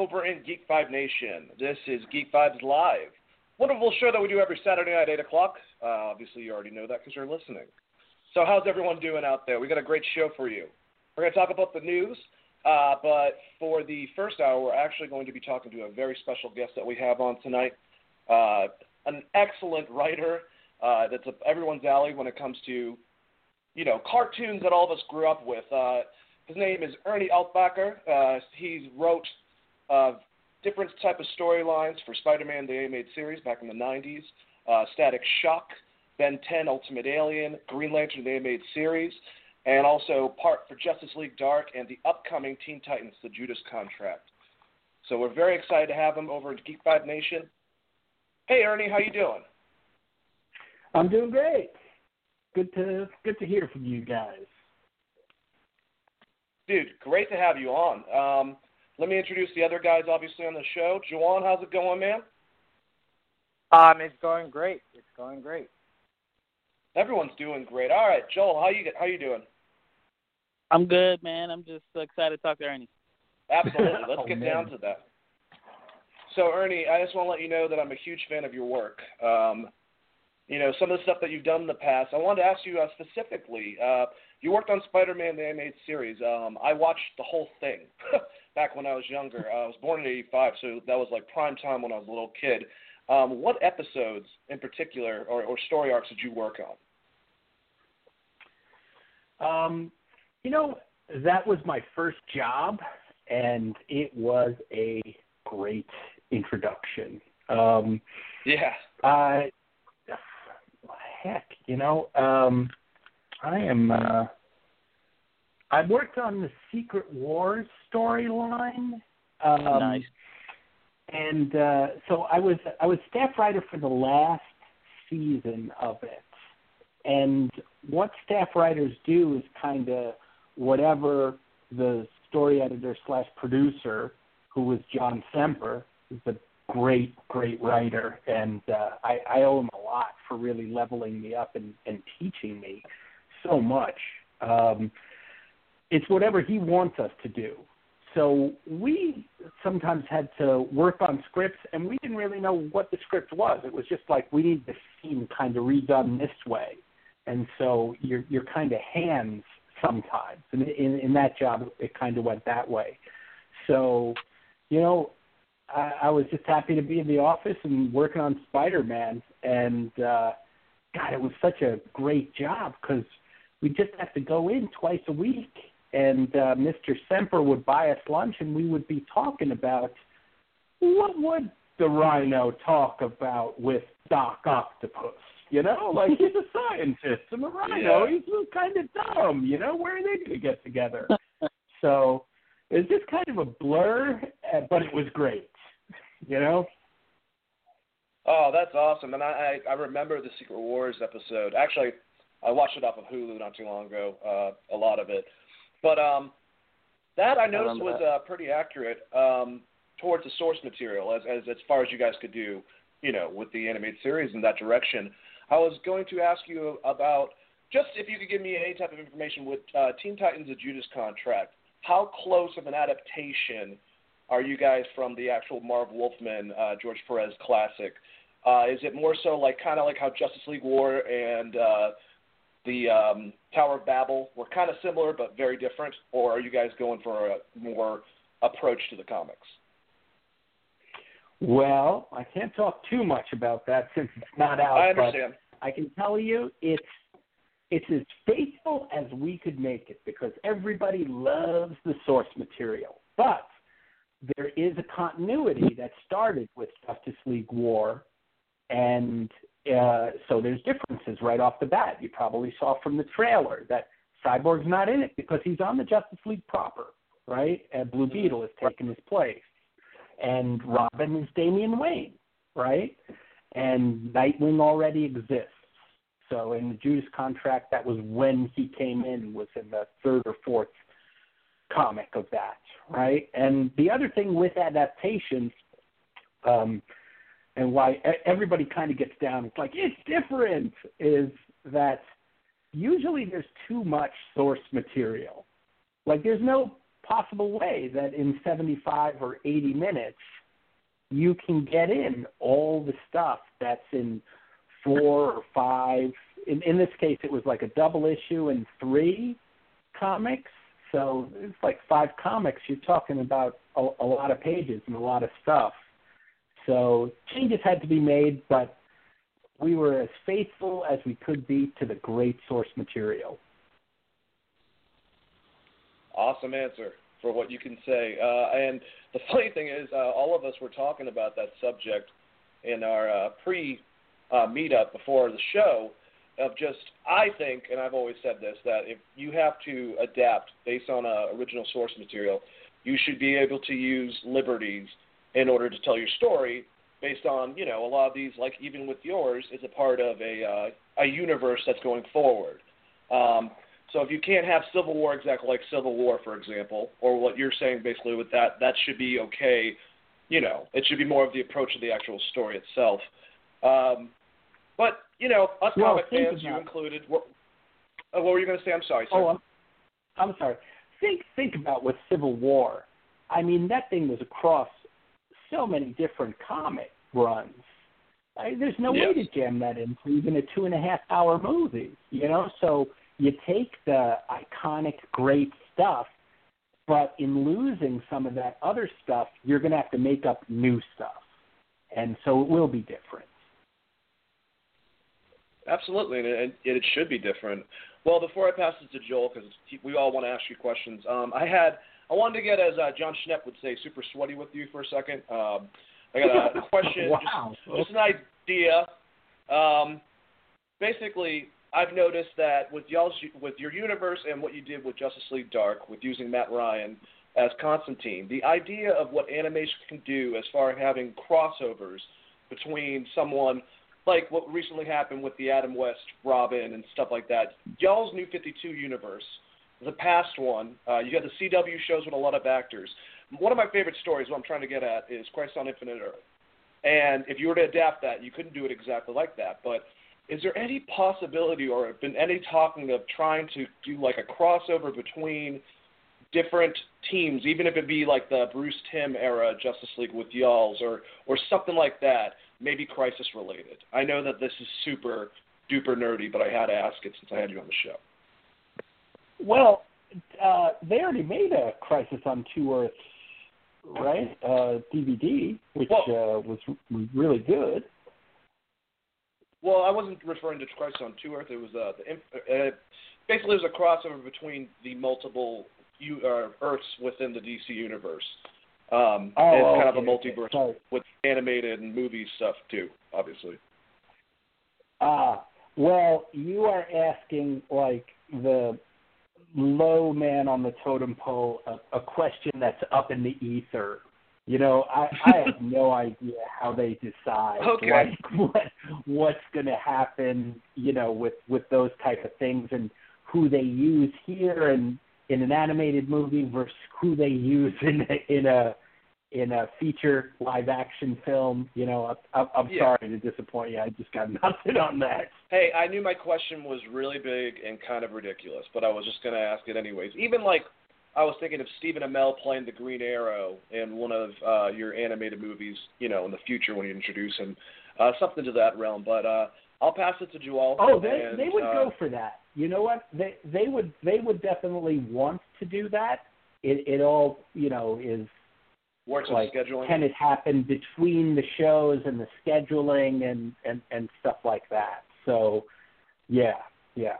Over in Geek Vibes Nation. This is Geek Vibes Live. Wonderful show that we do every Saturday night, 8 o'clock. Uh, obviously, you already know that because you're listening. So, how's everyone doing out there? We got a great show for you. We're going to talk about the news, uh, but for the first hour, we're actually going to be talking to a very special guest that we have on tonight. Uh, an excellent writer uh, that's up everyone's alley when it comes to, you know, cartoons that all of us grew up with. Uh, his name is Ernie Altbacker. Uh, he wrote uh, different type of storylines for Spider-Man the animated series back in the 90s, uh, Static Shock, Ben 10 Ultimate Alien, Green Lantern the animated series, and also part for Justice League Dark and the upcoming Teen Titans The Judas Contract. So we're very excited to have him over at Geek Vibe Nation. Hey Ernie, how you doing? I'm doing great. Good to good to hear from you guys. Dude, great to have you on. Um, let me introduce the other guys, obviously, on the show. Juwan, how's it going, man? Um, it's going great. It's going great. Everyone's doing great. All right, Joel, how you how you doing? I'm good, man. I'm just excited to talk to Ernie. Absolutely. Let's Oh, get man. down to that. So, Ernie, I just want to let you know that I'm a huge fan of your work. Um, you know, some of the stuff that you've done in the past. I wanted to ask you uh, specifically. Uh, you worked on Spider-Man the animated series. Um, I watched the whole thing back when I was younger. I was born in '85, so that was like prime time when I was a little kid. Um, what episodes in particular, or, or story arcs, did you work on? Um, you know, that was my first job, and it was a great introduction. Um, Yeah. uh, heck, you know, um, I am. Uh, I worked on the Secret Wars storyline. Um, nice. and uh, so I was I was staff writer for the last season of it. And what staff writers do is kind of whatever the story editor slash producer, who was John Semper, is a great great writer, and uh, I, I owe him a lot for really leveling me up and, and teaching me so much. Um, it's whatever he wants us to do. So we sometimes had to work on scripts, and we didn't really know what the script was. It was just like we need the scene kind of redone this way, and so you're you're kind of hands sometimes. And in in that job, it kind of went that way. So, you know, I, I was just happy to be in the office and working on Spider-Man, and uh, God, it was such a great job because we just have to go in twice a week and uh, Mr. Semper would buy us lunch, and we would be talking about what would the Rhino talk about with Doc Octopus. You know, like he's a scientist and the Rhino, Yeah. he's kind of dumb. You know, where are they going to get together? so it was just kind of a blur, uh, but it was great. You know. Oh, that's awesome. And I, I, I remember the Secret Wars episode. Actually, I watched it off of Hulu not too long ago, uh, a lot of it. But um, that I noticed remember was that. uh, pretty accurate um, towards the source material, as, as as far as you guys could do, you know, with the animated series in that direction. I was going to ask you about just if you could give me any type of information with uh, Teen Titans: The Judas Contract. How close of an adaptation are you guys from the actual Marv Wolfman, uh, George Perez classic? Uh, is it more so like kind of like how Justice League War and uh, the um, Tower of Babel were kind of similar but very different, or are you guys going for a more approach to the comics? Well, I can't talk too much about that since it's not out. I but understand. I can tell you it's it's as faithful as we could make it because everybody loves the source material. But there is a continuity that started with Justice League War, and uh, so there's differences right off the bat. You probably saw from the trailer that Cyborg's not in it because he's on the Justice League proper, right? And Blue Beetle has taken his place, and Robin is Damian Wayne, right? And Nightwing already exists. So in the Judas contract, that was when he came in, was in the third or fourth comic of that, right? And the other thing with adaptations, um, and why everybody kind of gets down, it's like it's different, is that usually there's too much source material. Like there's no possible way that in 75 or 80 minutes you can get in all the stuff that's in four or five. In, in this case, it was like a double issue and three comics. So it's like five comics. You're talking about a, a lot of pages and a lot of stuff. So changes had to be made, but we were as faithful as we could be to the great source material. Awesome answer for what you can say. Uh, and the funny thing is, uh, all of us were talking about that subject in our uh, pre uh, meetup before the show. Of just, I think, and I've always said this, that if you have to adapt based on uh, original source material, you should be able to use liberties in order to tell your story based on, you know, a lot of these, like even with yours, is a part of a uh, a universe that's going forward. Um, so if you can't have Civil War exactly like Civil War, for example, or what you're saying basically with that, that should be okay. You know, it should be more of the approach of the actual story itself. Um, but you know, us well, comic fans, you included. What, uh, what were you going to say? I'm sorry. Sir. Oh, I'm, I'm sorry. Think think about with Civil War. I mean, that thing was across so many different comic runs. I, there's no yes. way to jam that into even a two and a half hour movie. You know, so you take the iconic, great stuff, but in losing some of that other stuff, you're going to have to make up new stuff, and so it will be different. Absolutely, and it, it should be different. Well, before I pass it to Joel, because we all want to ask you questions, um, I had I wanted to get, as uh, Jon Schnepp would say, super sweaty with you for a second. Um, I got a question, wow. just, just, an idea. Um, basically, I've noticed that with y'all's with your universe and what you did with Justice League Dark, with using Matt Ryan as Constantine, the idea of what animation can do as far as having crossovers between someone like what recently happened with the Adam West Robin and stuff like that. Y'all's New 52 universe, the past one, uh, you got the CW shows with a lot of actors. One of my favorite stories, what I'm trying to get at, is Crisis on Infinite Earth. And if you were to adapt that, you couldn't do it exactly like that. But is there any possibility or been any talking of trying to do like a crossover between different teams, even if it be like the Bruce Timm era Justice League with y'all's or or something like that, maybe Crisis related. I know that this is super duper nerdy, but I had to ask it since I had you on the show. Well, uh, they already made a Crisis on Two Earths, right? Uh, DVD, which well, uh, was really good. Well, I wasn't referring to Crisis on Two Earth. It was uh, the uh, basically it was a crossover between the multiple U, uh, Earths within the DC universe. Um, oh, and okay, kind of a multiverse with animated and movie stuff too, obviously. Ah, well, you are asking like the low man on the totem pole a, a question that's up in the ether you know, I, I have no idea how they decide okay. like what what's going to happen, you know, with with those type of things and who they use here and in an animated movie versus who they use in a, in a in a feature live action film. You know, I, I'm yeah. sorry to disappoint you. I just got nothing on that. Hey, I knew my question was really big and kind of ridiculous, but I was just going to ask it anyways. Even like I was thinking of Stephen Amell playing the Green Arrow in one of uh, your animated movies, you know, in the future when you introduce him, uh, something to that realm. But uh, I'll pass it to Joel. Oh, they and, they would uh, go for that. You know what? They they would they would definitely want to do that. It it all you know is works like with scheduling. can it happen between the shows and the scheduling and and and stuff like that. So, yeah, yeah.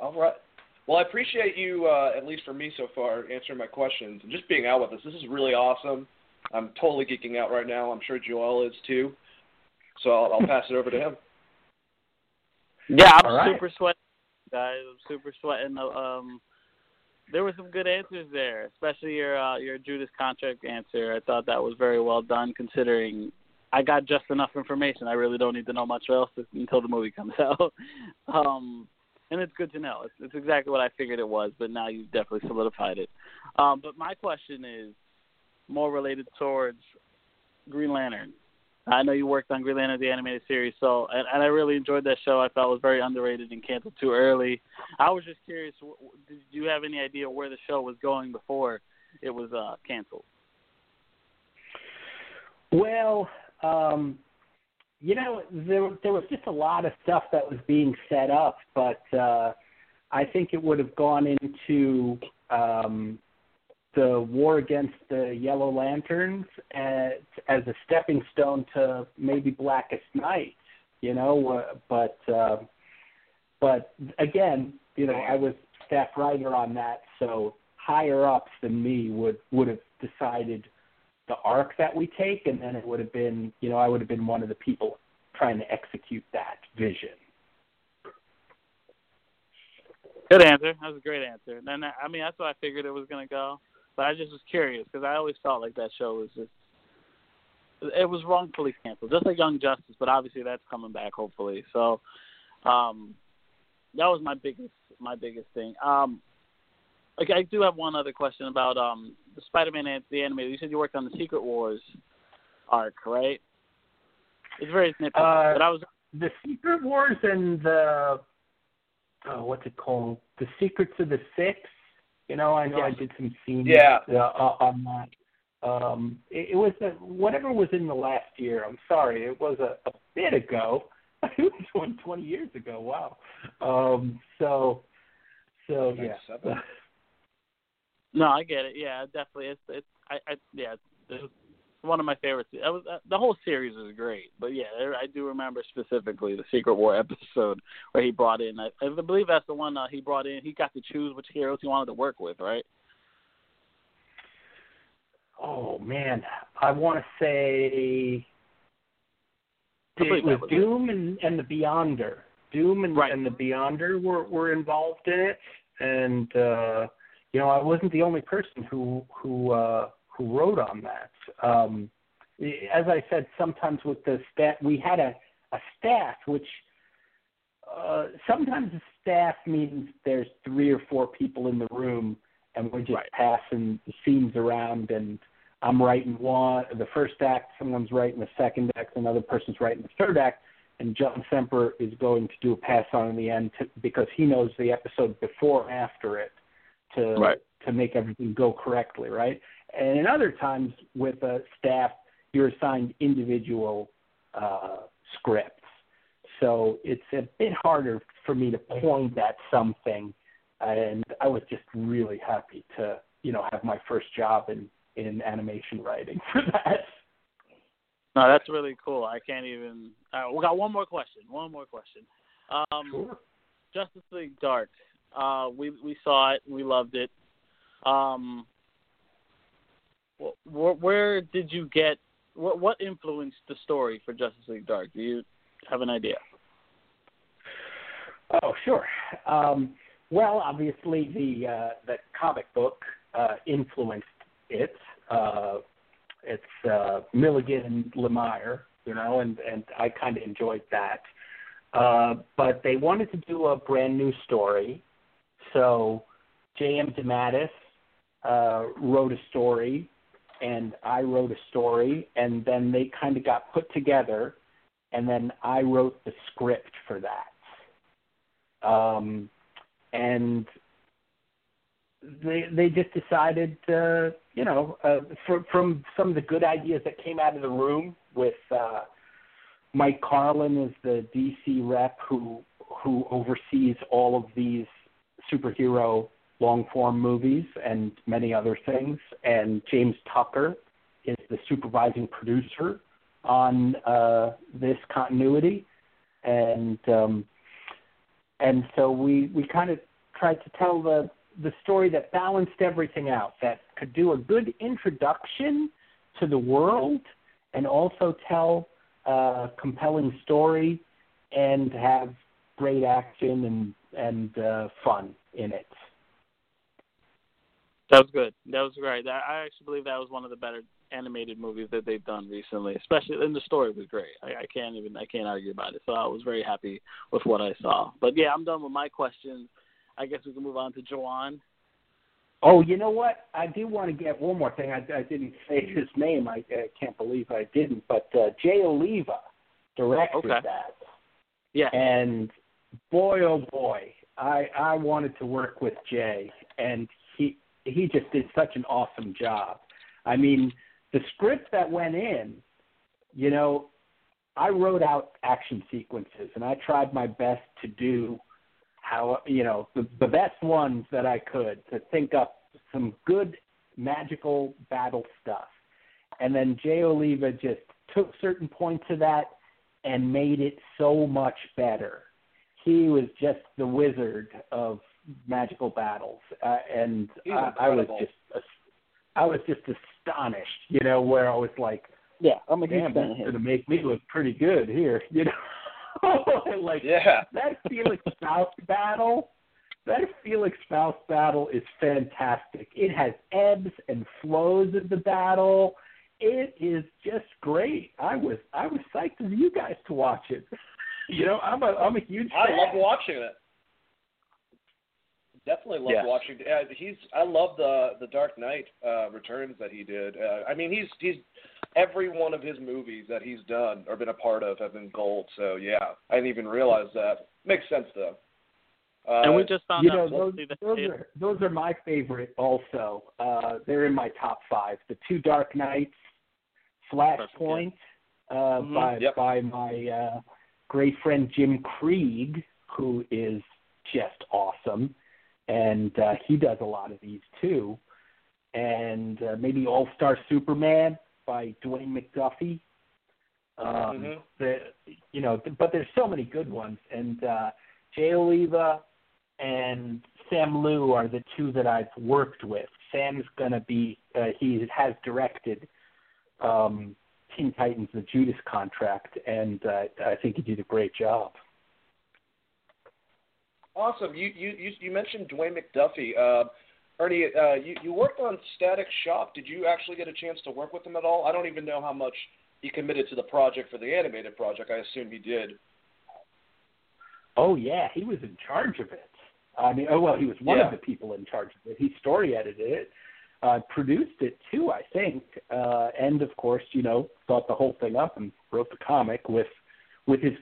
All right. Well, I appreciate you, uh, at least for me so far, answering my questions and just being out with us. This is really awesome. I'm totally geeking out right now. I'm sure Joel is too. So I'll, I'll pass it over to him. Yeah, I'm right. super sweating, guys. I'm super sweating. The um, there were some good answers there, especially your uh, your Judas contract answer. I thought that was very well done, considering I got just enough information. I really don't need to know much else until the movie comes out. um, and it's good to know. It's, it's exactly what I figured it was, but now you've definitely solidified it. Um, but my question is more related towards Green Lantern. I know you worked on Green Lantern the animated series, so and, and I really enjoyed that show. I felt it was very underrated and canceled too early. I was just curious, did you have any idea where the show was going before it was uh, canceled? Well, um, you know, there there was just a lot of stuff that was being set up, but uh, I think it would have gone into um, the war against the Yellow Lanterns as, as a stepping stone to maybe Blackest Night, you know. Uh, but uh, but again, you know, I was staff writer on that, so higher ups than me would would have decided the arc that we take, and then it would have been, you know, I would have been one of the people trying to execute that vision. Good answer. That was a great answer. And I mean, that's what I figured it was going to go. But I just was curious because I always felt like that show was just it was wrongfully canceled, just like Young Justice. But obviously, that's coming back hopefully. So um, that was my biggest my biggest thing. Um, okay, I do have one other question about um, the Spider-Man and the animated. You said you worked on the Secret Wars arc, right? It's very snippy, uh, but I was the Secret Wars and the oh, what's it called? The Secrets of the Six. You know, I know yes. I did some scenes yeah. uh, on that. Um, it, it was a, whatever was in the last year. I'm sorry, it was a, a bit ago. it was 20 years ago. Wow. Um, so, so yeah. no, I get it. Yeah, definitely. It's it's I, I yeah. It's one of my favorites. That was uh, the whole series was great, but yeah, I do remember specifically the Secret War episode where he brought in. I, I believe that's the one uh, he brought in. He got to choose which heroes he wanted to work with, right? Oh man, I want to say I it was, was Doom it. and and the Beyonder. Doom and right. and the Beyonder were were involved in it, and uh, you know I wasn't the only person who who uh, who wrote on that. Um, as I said, sometimes with the staff, we had a, a staff, which uh, sometimes staff means there's three or four people in the room, and we're just right. passing the scenes around, and I'm writing one, the first act, someone's writing the second act, another person's writing the third act, and John Semper is going to do a pass on in the end to, because he knows the episode before and after it to right. to make everything go correctly, right? And in other times with a staff, you're assigned individual uh, scripts. So it's a bit harder for me to point at something. And I was just really happy to, you know, have my first job in, in animation writing for that. No, that's really cool. I can't even. We got one more question. One more question. Um, sure. Justice League Dark. Uh, we we saw it. We loved it. Um, where, where did you get what what influenced the story for Justice League Dark? Do you have an idea? Oh, sure. Um, well, obviously the uh, the comic book uh, influenced it. Uh, it's uh, Milligan and Lemire, you know, and and I kind of enjoyed that. Uh, but they wanted to do a brand new story, so J.M. DeMatteis uh, wrote a story and I wrote a story, and then they kind of got put together, and then I wrote the script for that. Um, and they they just decided, uh, you know, uh, for, from some of the good ideas that came out of the room with uh, Mike Carlin is the DC rep who who oversees all of these superhero long form movies and many other things. And James Tucker is the supervising producer on uh, this continuity. And um, and so we, we kind of tried to tell the the story that balanced everything out, that could do a good introduction to the world and also tell a compelling story and have great action and and uh, fun in it. That was good. That was great. I actually believe that was one of the better animated movies that they've done recently. Especially, and the story was great. I, I can't even I can't argue about it. So I was very happy with what I saw. But yeah, I'm done with my questions. I guess we can move on to Juwan. Oh, you know what? I do want to get one more thing. I, I didn't say his name. I, I can't believe I didn't. But uh, Jay Oliva directed Okay. that, Yeah. and boy, oh boy, I I wanted to work with Jay, and he just did such an awesome job. I mean, the script that went in, you know, I wrote out action sequences, and I tried my best to do how you know the, the best ones that I could to think up some good magical battle stuff, and then Jay Oliva just took certain points of that and made it so much better. He was just the wizard of magical battles, uh, and I, was just I was just astonished, you know, where I was like, Yeah, I'm a damn, that's gonna make me look pretty good here, you know. like Yeah. that Felix Faust battle, that Felix Faust battle is fantastic. It has ebbs and flows of the battle. It is just great. I was I was psyched as you guys to watch it. You know, I'm a I'm a huge I fan. love watching it. Definitely love Yes. watching. Uh, he's. I love the the Dark Knight uh, Returns that he did. Uh, I mean, he's he's every one of his movies that he's done or been a part of have been gold. So yeah, I didn't even realize that. Makes sense though. Uh, and we just found you out know, those, those are those are my favorite. Also, uh, they're in my top five. The two Dark Knights, Flashpoint, uh, Mhm. by Yep. by my uh, great friend Jim Krieg, who is just awesome, and uh, he does a lot of these too. And uh, maybe All Star Superman by Dwayne McDuffie. Um, Mhm. the you know, but there's so many good ones, and uh, Jay Oliva and Sam Liu are the two that I've worked with. Sam's gonna be uh, he has directed um, Teen Titans: The Judas Contract, and uh, I think he did a great job. Awesome. You you you, you mentioned Dwayne McDuffie. Uh, Ernie, uh, you you worked on Static Shock. Did you actually get a chance to work with him at all? I don't even know how much he committed to the project for the animated project. I assume he did. Oh yeah, he was in charge of it. I mean, oh well, he was one Yeah. of the people in charge of it. He story edited it, uh, produced it too, I think, uh, and of course, you know, thought the whole thing up and wrote the comic with with his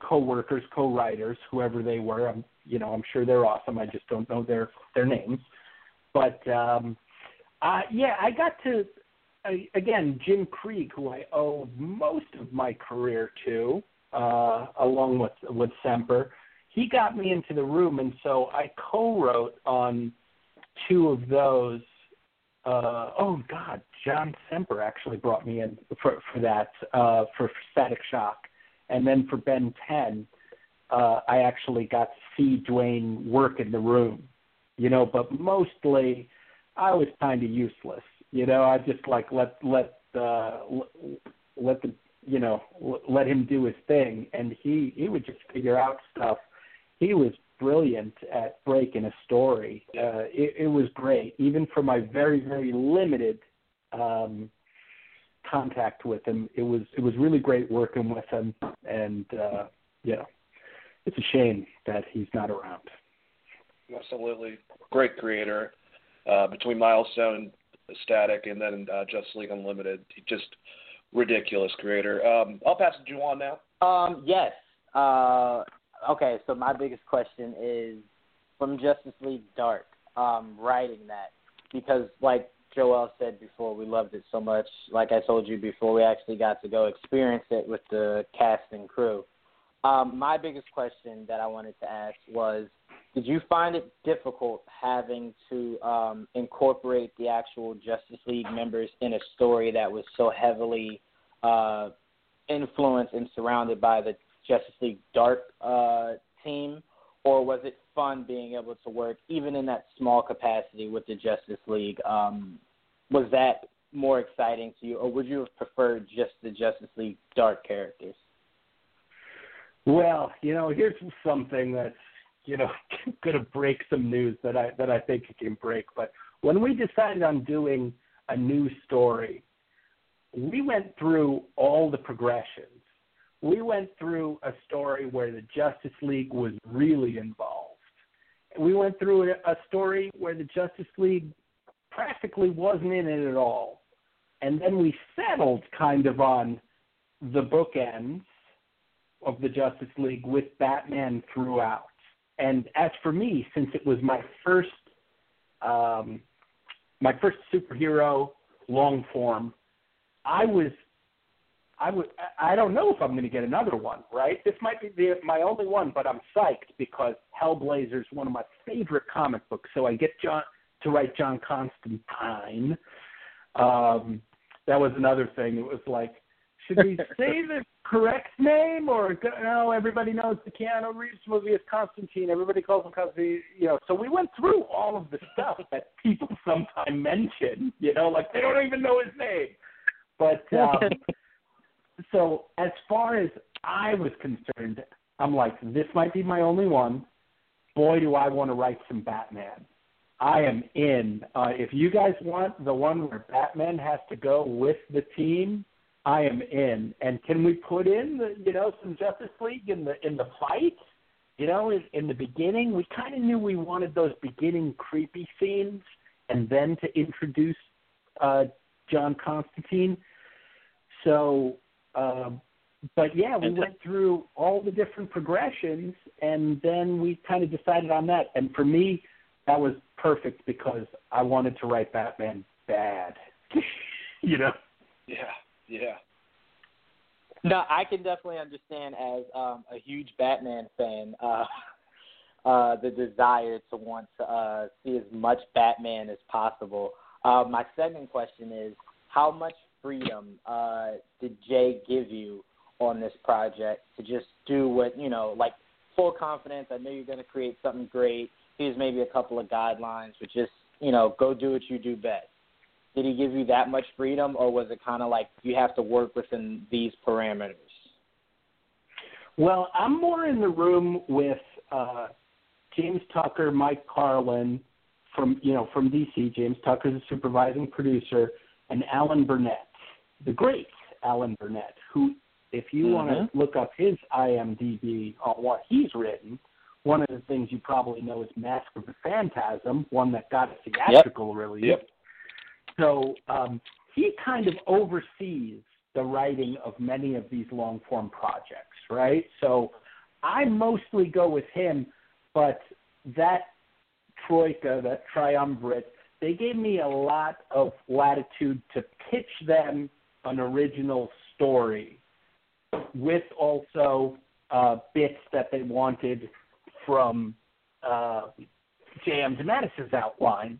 co-workers, co-writers, whoever they were. I'm, you know, I'm sure they're awesome. I just don't know their their names. But um, uh, yeah, I got to I, again Jim Krieg, who I owe most of my career to, uh, along with with Semper. He got me into the room, and so I co-wrote on two of those. Uh, oh God, John Semper actually brought me in for for that uh, for Static Shock, and then for Ben Ten, uh, I actually got to see Dwayne work in the room, you know. But mostly, I was kind of useless, you know. I just like let let uh, let the you know let him do his thing, and he he would just figure out stuff. He was brilliant at breaking a story. Uh, it, it was great, even for my very very limited um, contact with him. It was it was really great working with him, and uh, you know, it's a shame that he's not around. Absolutely. Great creator. Uh, between Milestone, Static, and then uh, Justice League Unlimited. He Just ridiculous creator. Um, I'll pass it to Juwan now. Um, yes. Uh, okay, so my biggest question is from Justice League Dark, um, writing that because, like Joel said before, we loved it so much. Like I told you before, we actually got to go experience it with the cast and crew. Um, my biggest question that I wanted to ask was, did you find it difficult having to um, incorporate the actual Justice League members in a story that was so heavily uh, influenced and surrounded by the Justice League Dark uh, team, or was it fun being able to work even in that small capacity with the Justice League? Um, was that more exciting to you, or would you have preferred just the Justice League Dark characters? Well, you know, here's something that's you know going to break some news that I that I think it can break. But when we decided on doing a new story, we went through all the progressions. We went through a story where the Justice League was really involved, we went through a, story where the Justice League practically wasn't in it at all, and then we settled kind of on the bookends of the Justice League with Batman throughout. And as for me, since it was my first um, my first superhero long form, I was I would I don't know if I'm going to get another one, right? This might be the, my only one, but I'm psyched because Hellblazer is one of my favorite comic books. So I get John to write John Constantine. Um, that was another thing. It was like, should we say the correct name or no? Everybody knows the Keanu Reeves movie is Constantine. Everybody calls him Constantine. You know, so we went through all of the stuff that people sometimes mention. You know, like they don't even know his name. But um, so as far as I was concerned, I'm like, this might be my only one. Boy, do I want to write some Batman. I am in. Uh, if you guys want the one where Batman has to go with the team, I am in. And can we put in the, you know, some Justice League in the in the fight? You know, in, in the beginning, we kind of knew we wanted those beginning creepy scenes, and then to introduce uh, John Constantine. So um, but yeah, we went through all the different progressions, and then we kind of decided on that. And for me, that was perfect because I wanted to write Batman bad. you know? Yeah, yeah. No, I can definitely understand as um, a huge Batman fan uh, uh, the desire to want to uh, see as much Batman as possible. Uh, my second question is, how much freedom uh, did Jay give you on this project to just do what you know, like full confidence? I know you're going to create something great. Here's maybe a couple of guidelines, but just you know, go do what you do best. Did he give you that much freedom, or was it kind of like you have to work within these parameters? Well, I'm more in the room with uh, James Tucker, Mike Carlin from you know from DC. James Tucker's a supervising producer, and Alan Burnett the great Alan Burnett, who, if you mm-hmm. want to look up his IMDb on what he's written, one of the things you probably know is Mask of the Phantasm, one that got a theatrical yep. release. Yep. So um, he kind of oversees the writing of many of these long form projects, right? So I mostly go with him, but that troika, that triumvirate, they gave me a lot of latitude to pitch them an original story with also uh, bits that they wanted from uh, J.M. DeMatteis's outline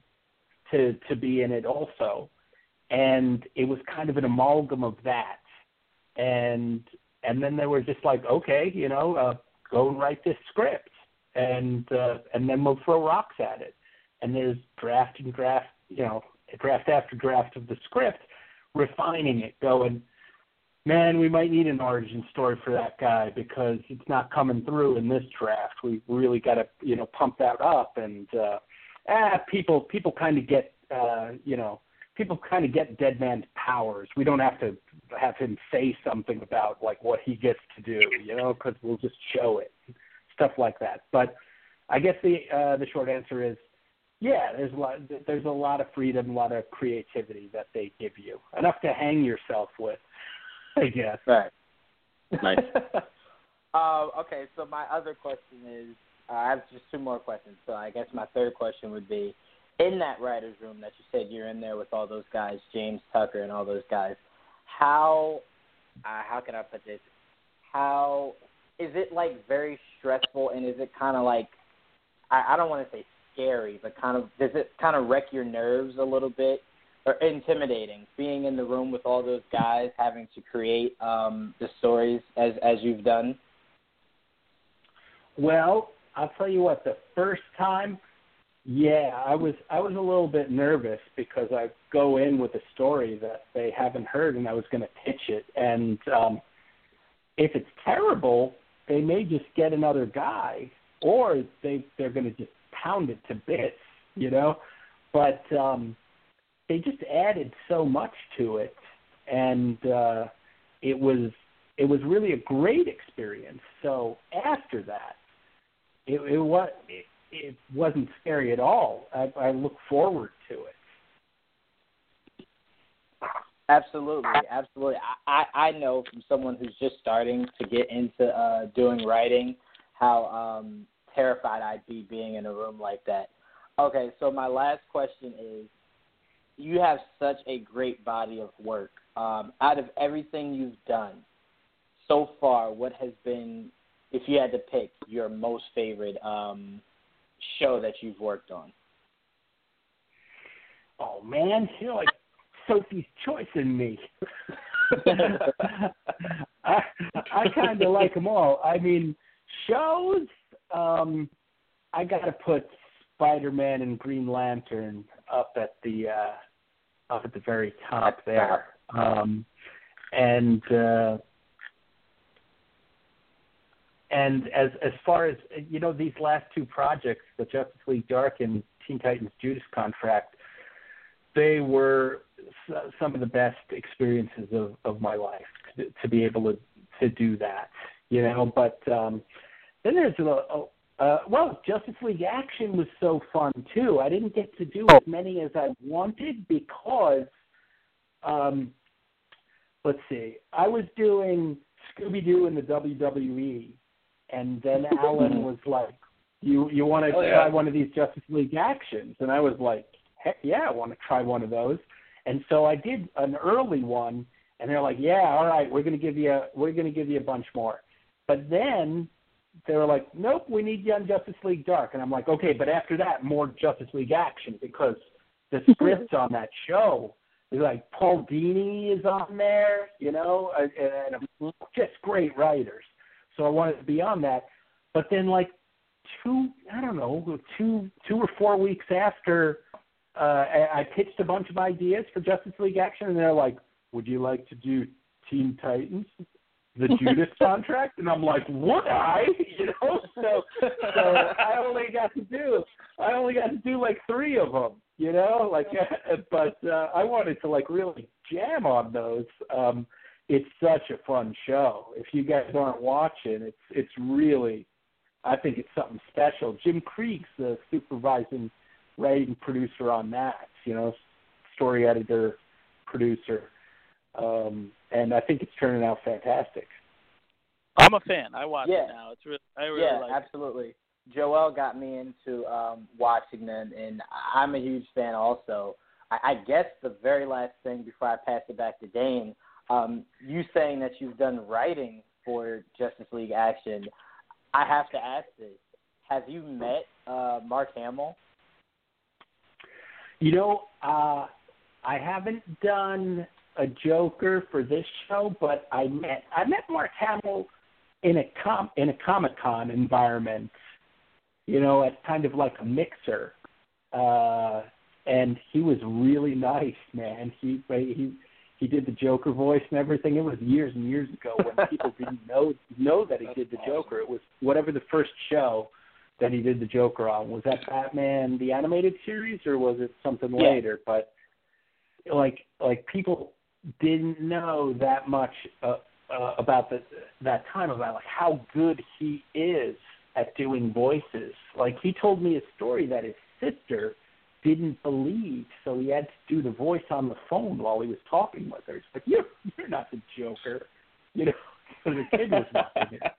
to to be in it also, and it was kind of an amalgam of that, and and then they were just like, okay, you know, uh, go and write this script, and uh, and then we'll throw rocks at it, and there's draft and draft, you know, draft after draft of the script, refining it, going, man, we might need an origin story for that guy because it's not coming through in this draft. We really got to, you know, pump that up. And uh, ah, people people kind of get, uh, you know, people kind of get Dead Man's powers. We don't have to have him say something about like what he gets to do, you know, because we'll just show it, stuff like that. But I guess the uh, the short answer is yeah, there's a lot. There's a lot of freedom, a lot of creativity that they give you, enough to hang yourself with, I guess. Right. Nice. uh, okay, so my other question is, uh, I have just two more questions. So I guess my third question would be, in that writers' room that you said you're in there with all those guys, James Tucker and all those guys, how, uh, how can I put this? How is it like very stressful, and is it kind of like, I, I don't want to say scary, but kind of does it kind of wreck your nerves a little bit or intimidating being in the room with all those guys having to create um, the stories as as you've done? Well, I'll tell you what. The first time, yeah, I was I was a little bit nervous because I go in with a story that they haven't heard, and I was going to pitch it. And um, if it's terrible, they may just get another guy, or they they're going to just pound it to bits, you know. But um, they just added so much to it, and uh, it was it was really a great experience. So after that, it, it was it wasn't scary at all. I, I look forward to it. Absolutely, absolutely. I, I I know from someone who's just starting to get into uh doing writing how um terrified I'd be being in a room like that. Okay, so my last question is you have such a great body of work. Um out of everything you've done so far, what has been if you had to pick your most favorite um show that you've worked on? Oh man, you're like Sophie's Choice in me. I I kind of like them all. I mean, shows. Um, I got to put Spider-Man and Green Lantern up at the uh, up at the very top there. Um, and uh, and as as far as you know, these last two projects, the Justice League Dark and Teen Titans Judas Contract, they were some of the best experiences of of my life to, to be able to to do that you know but um then there's a, a uh well justice league action was so fun too. I didn't get to do as many as i wanted because um let's see. I was doing scooby doo in the wwe and then alan was like you you want to Oh, yeah. try one of these justice league actions? And i was like heck yeah i want to try one of those. And so I did an early one, and they're like, "Yeah, all right, we're going to give you a, we're going to give you a bunch more." But then they were like, "Nope, we need you on Justice League Dark," and I'm like, "Okay, but after that, more Justice League action because the scripts on that show is like Paul Dini is on there, you know, and, and just great writers. So I wanted to be on that, but then like two, I don't know, two two or four weeks after uh, I I pitched a bunch of ideas for Justice League Action, and they're like, "Would you like to do Teen Titans, the Judas contract?" And I'm like, "Would I?" You know, so so I only got to do I only got to do like three of them. You know, like, but uh, I wanted to like really jam on those. Um, it's such a fun show. If you guys aren't watching, it's it's really, I think it's something special. Jim Krieg's the supervising writing producer on that, you know, story editor, producer, um, and I think it's turning out fantastic. I'm a fan. I watch Yeah. it now. It's really I really yeah, like it. absolutely. Joel got me into um, watching them, and I- I'm a huge fan also. I, I guess the very last thing before I pass it back to Dane, um, you saying that you've done writing for Justice League Action, I have to ask this: Have you met uh, Mark Hamill? You know, uh, I haven't done a Joker for this show, but I met I met Mark Hamill in a com in a Comic Con environment. You know, at kind of like a mixer, uh, and he was really nice, man. He he he did the Joker voice and everything. It was years and years ago when people didn't know know that he did the Joker. It was whatever the first show that he did the Joker on. Was that Batman the animated series or was it something Yeah. later? But like like people didn't know that much uh, uh, about the, that time about like how good he is at doing voices. Like he told me a story that his sister didn't believe, so he had to do the voice on the phone while he was talking with her. It's like you're you're not the Joker, you know. So the kid was watching it.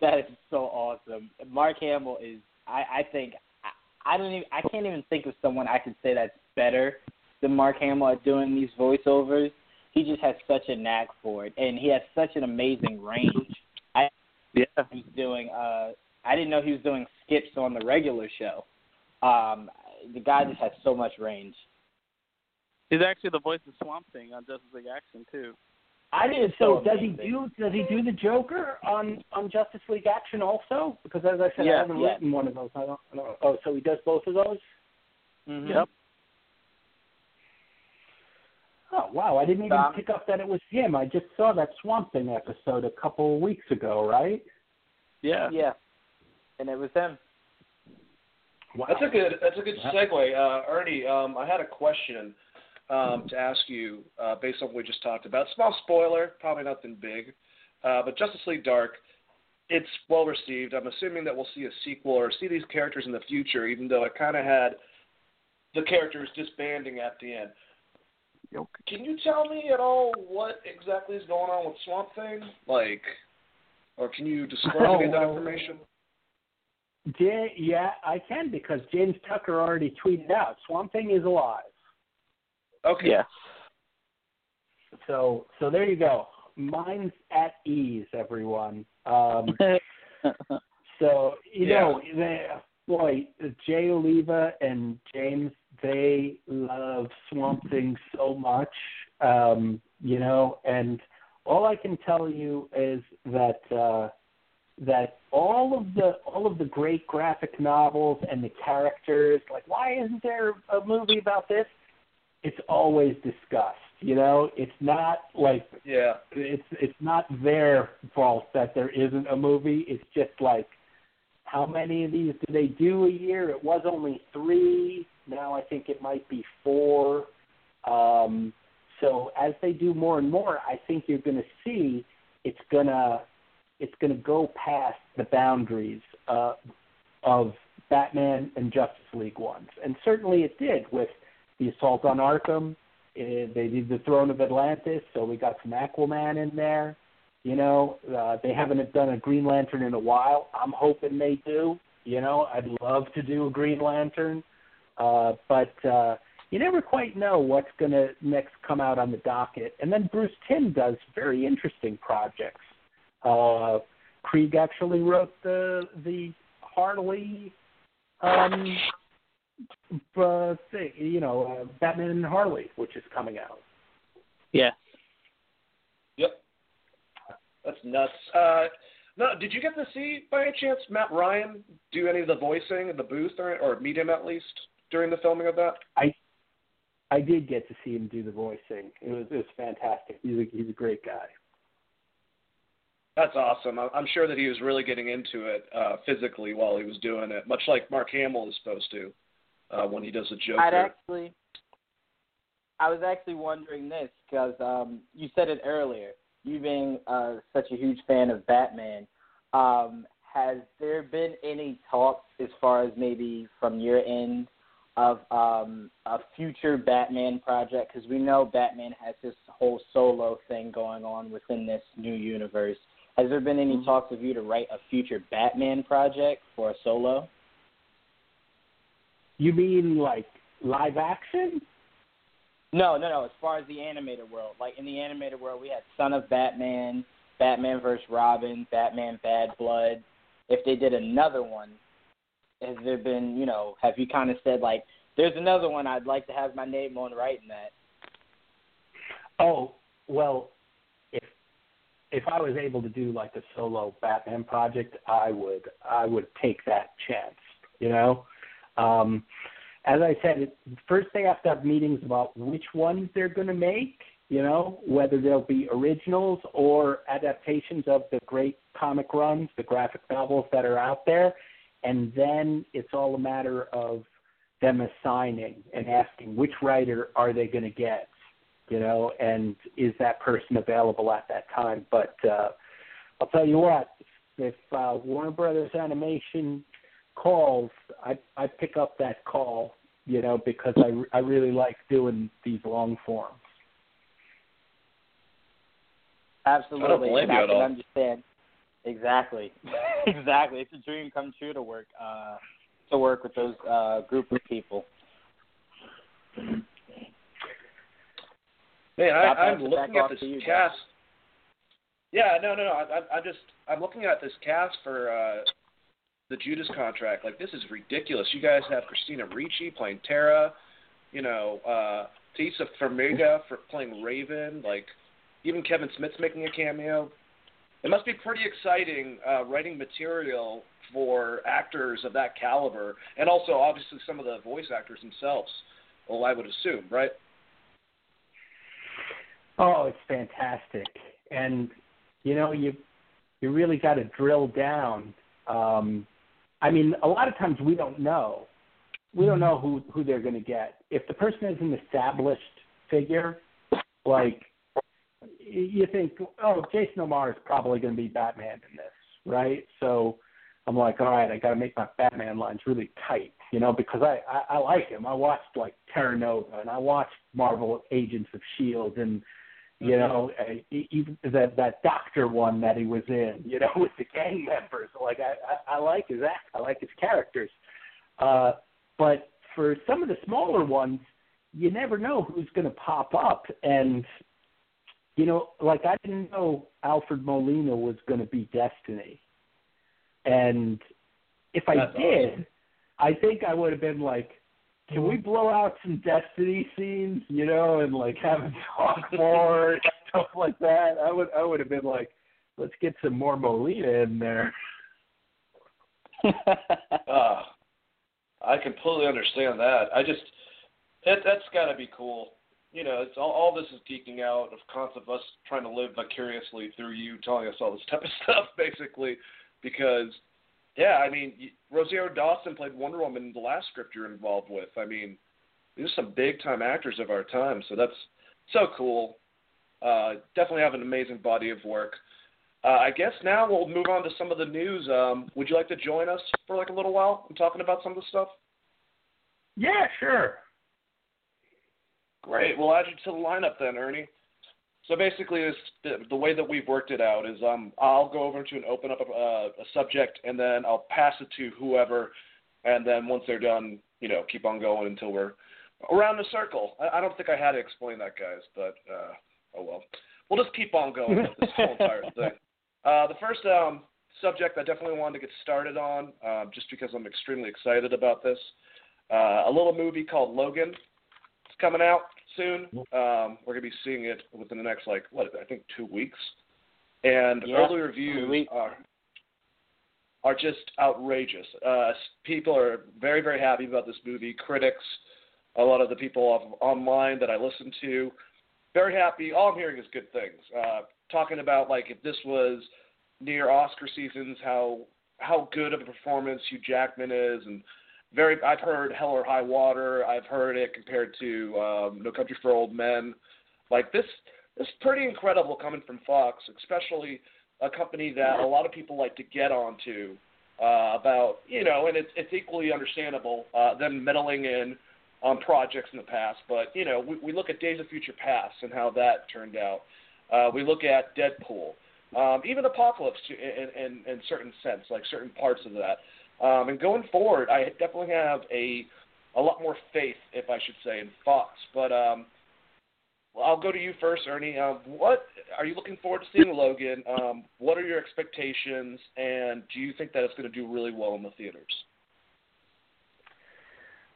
That is so awesome. Mark Hamill is. I, I think. I, I don't even. I can't even think of someone I could say that's better than Mark Hamill at doing these voiceovers. He just has such a knack for it, and he has such an amazing range. I Yeah. he was doing. Uh, I didn't know he was doing skips on the regular show. Um, the guy just has so much range. He's actually the voice of Swamp Thing on Justice League Action too. I didn't. So So does he do? Does he do the Joker on on Justice League Action also? Because as I said, Yeah, I haven't yeah. written one of those. I don't, I don't. Oh, so he does both of those? Mhm. Yep. Oh wow! I didn't even Um, pick up that it was him. I just saw that Swamp Thing episode a couple of weeks ago, right? Yeah. Yeah. And it was him. Wow. That's a good. That's a good segue, uh, Ernie. Um, I had a question um, to ask you uh, based on what we just talked about. Small spoiler, probably nothing big, uh, but Justice League Dark. it's well received. I'm assuming that we'll see a sequel or see these characters in the future, even though it kind of had the characters disbanding at the end. Okay. Can you tell me at all what exactly is going on with Swamp Thing? Like, or can you describe Oh, any of that information? Ja- yeah, I can because James Tucker already tweeted out Swamp Thing is alive. Okay. Yeah. So so there you go. Mine's at ease, everyone. Um, so you Yeah. know, they, boy, Jay Oliva and James, they love Swamp Thing so much. Um, you know, and all I can tell you is that uh, that all of the all of the great graphic novels and the characters, like why isn't there a movie about this? It's always discussed. You know, it's not like Yeah. it's it's not their fault that there isn't a movie. It's just like how many of these do they do a year? It was only three. Now I think it might be four. Um, so as they do more and more, I think you're going to see it's gonna it's going to go past the boundaries uh, of Batman and Justice League ones, and certainly it did with the Assault on Arkham. Uh, they did the Throne of Atlantis, so we got some Aquaman in there. You know, uh, they haven't done a Green Lantern in a while. I'm hoping they do. You know, I'd love to do a Green Lantern, uh, but uh, you never quite know what's going to next come out on the docket. And then Bruce Timm does very interesting projects. Uh, Krieg actually wrote the the Harley um, uh, thing, you know, uh, Batman and Harley, which is coming out. Yeah. Yep. That's nuts. Uh, no, did you get to see by any chance Matt Ryan do any of the voicing in the booth or, or meet him at least during the filming of that? I I did get to see him do the voicing. It was it was fantastic. He's a he's a great guy. That's awesome. I- I'm sure that he was really getting into it uh, physically while he was doing it, much like Mark Hamill is supposed to uh, when he does a Joker. I'd actually, I was actually wondering this because um, you said it earlier. You being uh, such a huge fan of Batman, um, has there been any talks as far as maybe from your end of um, a future Batman project? Because we know Batman has this whole solo thing going on within this new universe. Has there been any talks of you to write a future Batman project for a solo? You mean like live action? No, no, no. As far as the animated world, like in the animated world, we had Son of Batman, Batman vs. Robin, Batman Bad Blood. If they did another one, has there been, you know, have you kind of said like, there's another one I'd like to have my name on writing that? Oh well, if if I was able to do like a solo Batman project, I would I would take that chance. You know, um, as I said, it, first they have to have meetings about which ones they're going to make. You know, whether they'll be originals or adaptations of the great comic runs, the graphic novels that are out there, and then it's all a matter of them assigning and asking which writer are they going to get you know, and is that person available at that time? But uh, I'll tell you what, if uh, Warner Brothers Animation calls, I I pick up that call, you know, because I I really like doing these long forms. Absolutely. I don't blame and you I at can all. understand. Exactly. exactly. It's a dream come true to work uh to work with those uh group of people. Man, I, I'll pass I'm looking at this you, cast. Yeah, no, no, no. I, I, I just I'm looking at this cast for uh, the Judas contract. Like this is ridiculous. You guys have Christina Ricci playing Terra. You know, uh, Taissa Farmiga for playing Raven. Like even Kevin Smith's making a cameo. It must be pretty exciting uh, writing material for actors of that caliber, and also obviously some of the voice actors themselves. Well, I would assume, right? Oh, it's fantastic, and you know you you really got to drill down. Um, I mean, a lot of times we don't know. We don't mm-hmm. know who who they're going to get. If the person is an established figure, like you think, oh, Jason O'Mara is probably going to be Batman in this, right? So I'm like, all right, I got to make my Batman lines really tight, you know, because I, I I like him. I watched like Terra Nova and I watched Marvel Agents of Shield and you mm-hmm. know even that that Doctor one that he was in, you know, with the gang members. Like I I, I like his act, I like his characters, uh, but for some of the smaller ones, you never know who's going to pop up and. You know, like I didn't know Alfred Molina was going to be Destiny and if I That's did, awesome. I think I would have been like, can we blow out some Destiny scenes, you know, and like have him talk more and stuff like that? I would I would have been like, let's get some more Molina in there. uh, I completely understand that. I just it, that's got to be cool. You know, it's all, all this is geeking out of concept of us trying to live vicariously through you telling us all this type of stuff, basically because yeah, I mean Rosario Dawson played Wonder Woman in the last script you're involved with. I mean, these are some big time actors of our time, so that's so cool. Uh, definitely have an amazing body of work. Uh, I guess now we'll move on to some of the news. Um, would you like to join us for like a little while and talking about some of the stuff? Yeah, sure. Great. We'll add you to the lineup then, Ernie. So basically, the, the way that we've worked it out is um, I'll go over to and open up a, a subject, and then I'll pass it to whoever, and then once they're done, you know, keep on going until we're around the circle. I, I don't think I had to explain that, guys, but uh, oh well. We'll just keep on going with this whole entire thing. Uh, the first um, subject I definitely wanted to get started on, um, just because I'm extremely excited about this. Uh, a little movie called Logan. It's coming out soon. Um, we're gonna be seeing it within the next like what I think two weeks, and yeah, early reviews are are just outrageous. Uh, people are very very happy about this movie. Critics, a lot of the people off, online that I listen to, very happy. All I'm hearing is good things. Uh, talking about like if this was near Oscar seasons, how how good of a performance Hugh Jackman is, and very I've heard Hell or High Water. I've heard it compared to um, No Country for Old Men. Like this, this is pretty incredible coming from Fox, especially a company that a lot of people like to get onto uh, about you know, and it's it's equally understandable uh, them meddling in on projects in the past. But you know, we, we look at Days of Future Past and how that turned out. Uh, we look at Deadpool, um, even Apocalypse in, in in certain sense, like certain parts of that. Um, and going forward, I definitely have a a lot more faith, if I should say, in Fox. But um, well, I'll go to you first, Ernie. Um, what are you looking forward to seeing Logan? Um, what are your expectations, and do you think that it's going to do really well in the theaters?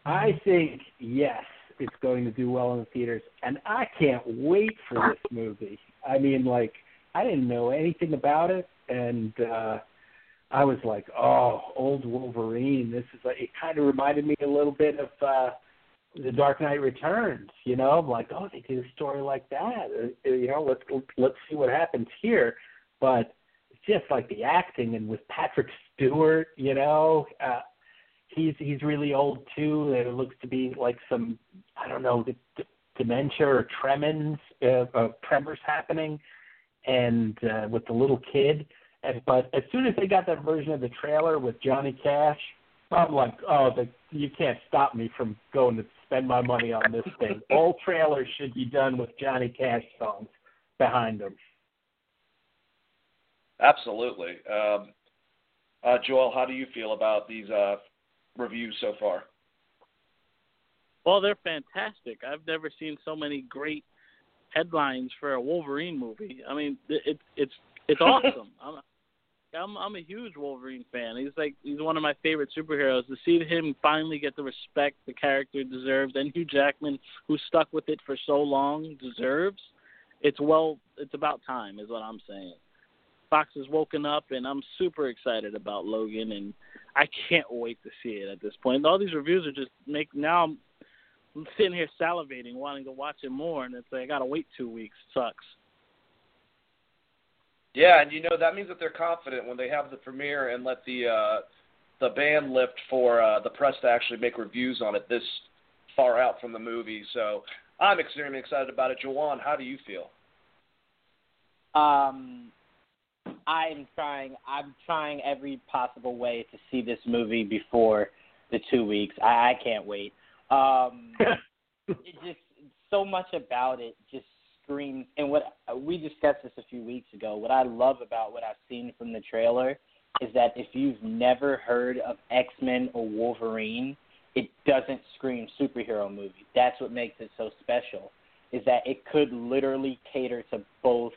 I think yes, it's going to do well in the theaters, and I can't wait for this movie. I mean, like I didn't know anything about it, and uh, I was like, oh, old Wolverine. This is like it kind of reminded me a little bit of uh the Dark Knight Returns. You know, I'm like, oh, they did a story like that. Uh, you know, let's let's see what happens here. But it's just like the acting and with Patrick Stewart, you know, uh, he's he's really old too. There looks to be like some I don't know the dementia or tremens, uh, uh, tremors happening, and uh, with the little kid but as soon as they got that version of the trailer with Johnny Cash, I'm like, oh, the, you can't stop me from going to spend my money on this thing. All trailers should be done with Johnny Cash songs behind them. Absolutely. Um, uh, Joel, how do you feel about these uh, reviews so far? Well, they're fantastic. I've never seen so many great headlines for a Wolverine movie. I mean, it, it's it's awesome. I'm, I'm I'm a huge Wolverine fan. He's like he's one of my favorite superheroes. To see him finally get the respect the character deserves, and Hugh Jackman, who stuck with it for so long, deserves. It's well, it's about time, is what I'm saying. Fox has woken up, and I'm super excited about Logan, and I can't wait to see it at this point. All these reviews are just make now I'm, sitting here salivating, wanting to watch it more, and it's like I gotta wait two weeks. It sucks. Yeah, and you know that means that they're confident when they have the premiere and let the uh, the ban lift for uh, the press to actually make reviews on it this far out from the movie. So I'm extremely excited about it. Juwan, how do you feel? Um, I'm trying. I'm trying every possible way to see this movie before the two weeks. I, I can't wait. Um, it just so much about it just screams. And what we discussed this a few weeks ago. What I love about what I've seen from the trailer is that if you've never heard of X Men or Wolverine, it doesn't scream superhero movie. That's what makes it so special. Is that it could literally cater to both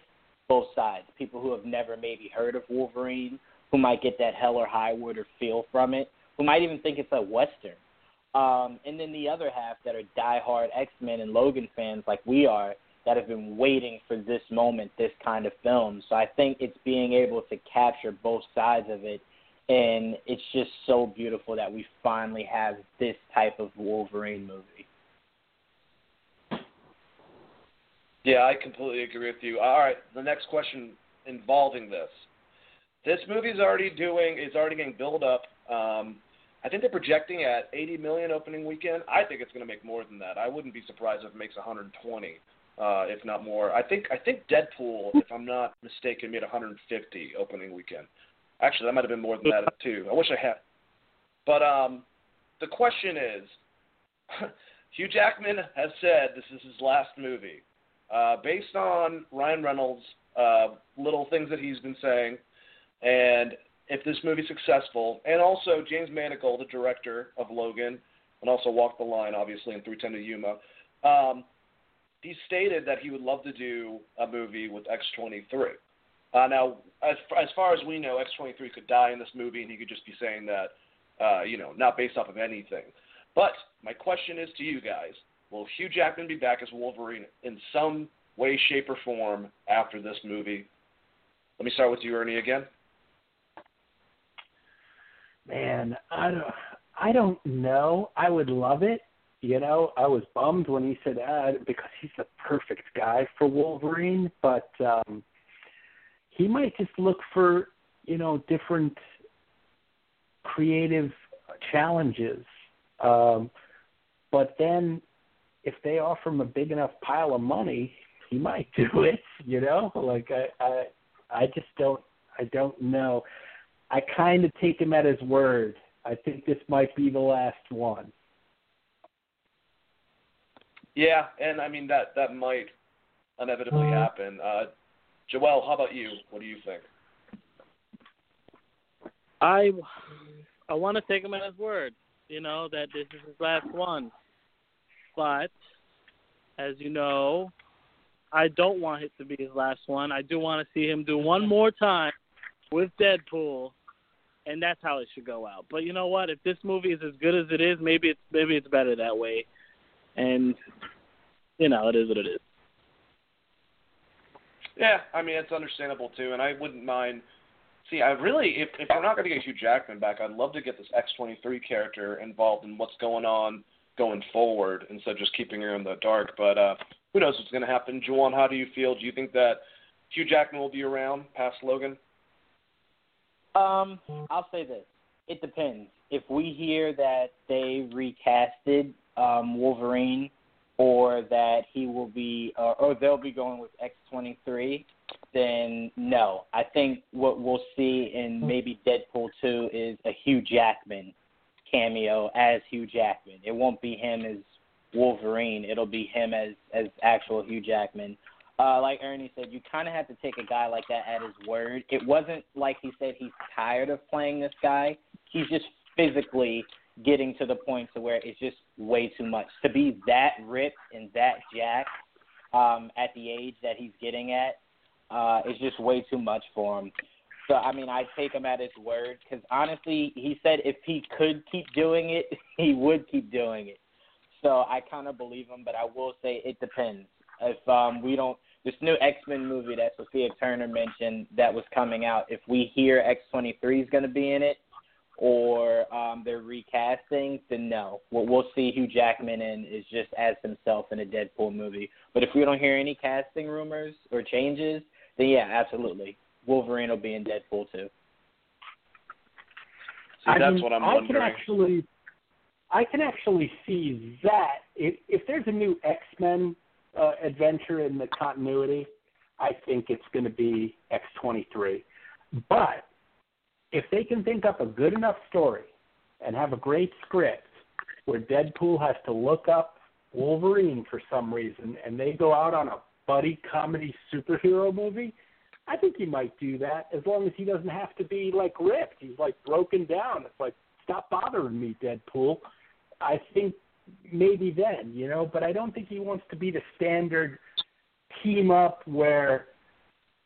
both sides. People who have never maybe heard of Wolverine, who might get that hell or high water feel from it, who might even think it's a western. Um, and then the other half that are diehard X Men and Logan fans like we are, that have been waiting for this moment, this kind of film. So I think it's being able to capture both sides of it, and it's just so beautiful that we finally have this type of Wolverine movie. Yeah, I completely agree with you. All right, the next question involving this. This movie is already doing is already getting built up. Um, I think they're projecting at 80 million opening weekend. I think it's going to make more than that. I wouldn't be surprised if it makes 120 uh, if not more. I think I think Deadpool, if I'm not mistaken, made 150 opening weekend. Actually, that might have been more than that too. I wish I had. But um, the question is, Hugh Jackman has said this is his last movie. Uh, based on Ryan Reynolds' uh, little things that he's been saying, and if this movie's successful, and also James Mangold, the director of Logan, and also Walk the Line, obviously, in 310 to Yuma. Um, he stated that he would love to do a movie with X23. Uh, now, as as far as we know, X23 could die in this movie, and he could just be saying that, uh, you know, not based off of anything. But my question is to you guys: Will Hugh Jackman be back as Wolverine in some way, shape, or form after this movie? Let me start with you, Ernie, again. Man, I don't, I don't know. I would love it. You know, I was bummed when he said that because he's the perfect guy for Wolverine, but um he might just look for, you know, different creative challenges. Um but then if they offer him a big enough pile of money, he might do it, you know? Like I I I just don't I don't know. I kind of take him at his word. I think this might be the last one. Yeah, and I mean that that might inevitably uh-huh. happen. Uh, Joel, how about you? What do you think? I I want to take him at his word. You know that this is his last one, but as you know, I don't want it to be his last one. I do want to see him do one more time with Deadpool, and that's how it should go out. But you know what? If this movie is as good as it is, maybe it's maybe it's better that way and you know, it is what it is. Yeah, I mean it's understandable too, and I wouldn't mind. See, I really, if if we're not going to get Hugh Jackman back, I'd love to get this X23 character involved in what's going on going forward instead of just keeping her in the dark. But uh, who knows what's going to happen? Juwan, how do you feel? Do you think that Hugh Jackman will be around past Logan? Um, I'll say this: it depends. If we hear that they recasted um, Wolverine, or that he will be, or, or they'll be going with X23, then no. I think what we'll see in maybe Deadpool 2 is a Hugh Jackman cameo as Hugh Jackman. It won't be him as Wolverine. It'll be him as as actual Hugh Jackman. Uh, like Ernie said, you kind of have to take a guy like that at his word. It wasn't like he said he's tired of playing this guy. He's just physically getting to the point to where it's just way too much to be that ripped and that jacked um, at the age that he's getting at. Uh, is just way too much for him. So I mean, I take him at his word because honestly, he said if he could keep doing it, he would keep doing it. So I kind of believe him, but I will say it depends. If um, we don't, this new X Men movie that Sophie Turner mentioned that was coming out, if we hear X twenty three is going to be in it, or um, they're recasting, then no. What we'll see Hugh Jackman in is just as himself in a Deadpool movie. But if we don't hear any casting rumors or changes, then yeah, absolutely. Wolverine will be in Deadpool too. See, that's mean, what I'm wondering. I can actually, I can actually see that if, if there's a new X Men uh, adventure in the continuity, I think it's going to be X twenty three. But if they can think up a good enough story and have a great script where Deadpool has to look up Wolverine for some reason and they go out on a buddy comedy superhero movie, I think he might do that as long as he doesn't have to be like ripped. He's like broken down. It's like stop bothering me, Deadpool. I think maybe then, you know, but I don't think he wants to be the standard team up where,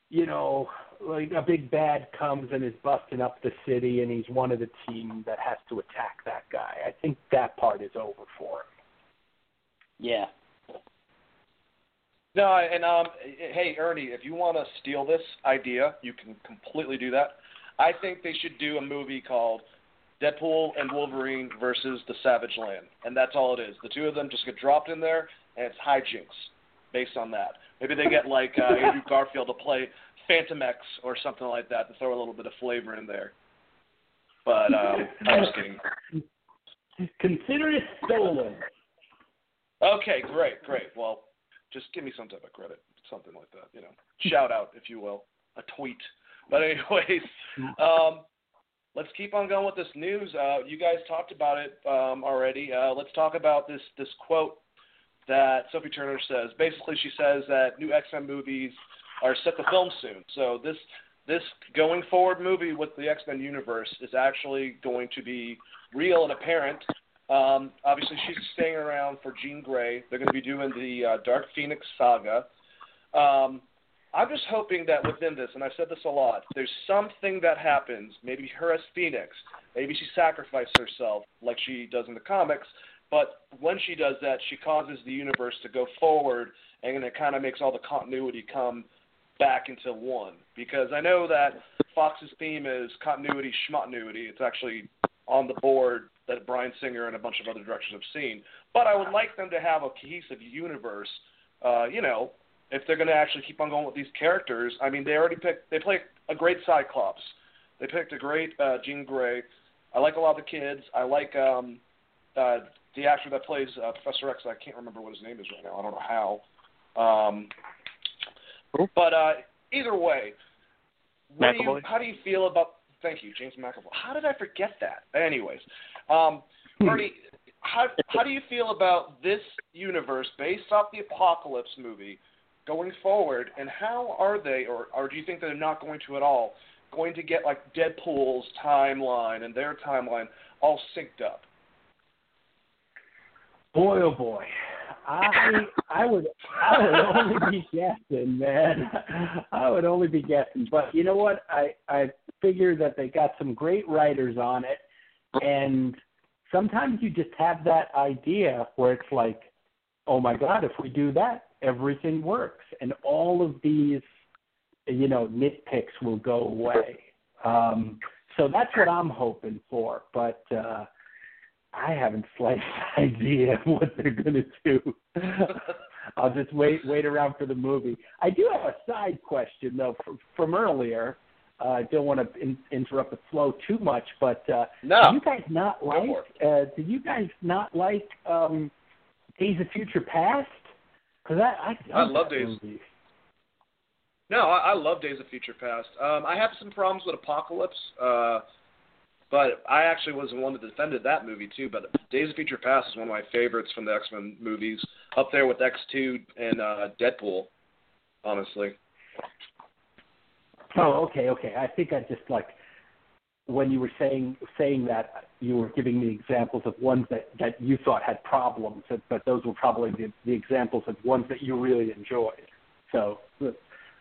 you know, like a big bad comes and is busting up the city and he's one of the team that has to attack that guy. I think that part is over for him. Yeah. No, and um, hey Ernie, if you want to steal this idea, you can completely do that. I think they should do a movie called Deadpool and Wolverine versus the Savage Land, and that's all it is. The two of them just get dropped in there, and it's hijinks based on that. Maybe they get like uh, Andrew Garfield to play Fantomex or something like that to throw a little bit of flavor in there. But um, I'm just kidding. Consider it stolen. Okay, great, great. Well, just give me some type of credit, something like that. You know, shout out, if you will, a tweet. But anyways, um, let's keep on going with this news. Uh, you guys talked about it um, already. Uh, let's talk about this this quote that Sophie Turner says. Basically, she says that new X Men movies are set to film soon. So this this going forward movie with the X Men universe is actually going to be real and apparent. Um, obviously, she's staying around for Jean Grey. They're going to be doing the uh, Dark Phoenix saga. Um, I'm just hoping that within this, and I've said this a lot, there's something that happens. Maybe her as Phoenix. Maybe she sacrifices herself like she does in the comics. But when she does that, she causes the universe to go forward, and it kind of makes all the continuity come back into one. Because I know that Fox's theme is continuity schmotnuity. It's actually on the board that Bryan Singer and a bunch of other directors have seen. But I would like them to have a cohesive universe. Uh, you know, if they're going to actually keep on going with these characters. I mean, they already picked. They play a great Cyclops. They picked a great uh, Jean Grey. I like a lot of the kids. I like um, uh, the actor that plays uh, Professor X. I can't remember what his name is right now. I don't know how. Um, but uh, either way, what do you, how do you feel about? Thank you, James McAvoy. How did I forget that? Anyways, um, Bernie, how how do you feel about this universe based off the Apocalypse movie going forward, and how are they, or or do you think they're not going to at all, going to get like Deadpool's timeline and their timeline all synced up? Boy, oh boy, I I would I would only be guessing, man. I would only be guessing. But you know what? I I figure that they got some great writers on it, and sometimes you just have that idea where it's like, oh my God, if we do that, everything works, and all of these, you know, nitpicks will go away. Um, so that's what I'm hoping for. But uh, I haven't the slightest idea what they're going to do. I'll just wait wait around for the movie. I do have a side question though from, from earlier. Uh, I don't want to in, interrupt the flow too much, but uh, no. did you guys not like? Uh, did you guys not like um, Days of Future Past? Because I I, I love Days. Movie. No, I, I love Days of Future Past. Um, I have some problems with Apocalypse. Uh, but I actually was the one that defended that movie too. But Days of Future Past is one of my favorites from the X Men movies, up there with X two and uh, Deadpool. Honestly. Oh, okay, okay. I think I just like when you were saying saying that you were giving me examples of ones that that you thought had problems, but those were probably the, the examples of ones that you really enjoyed. So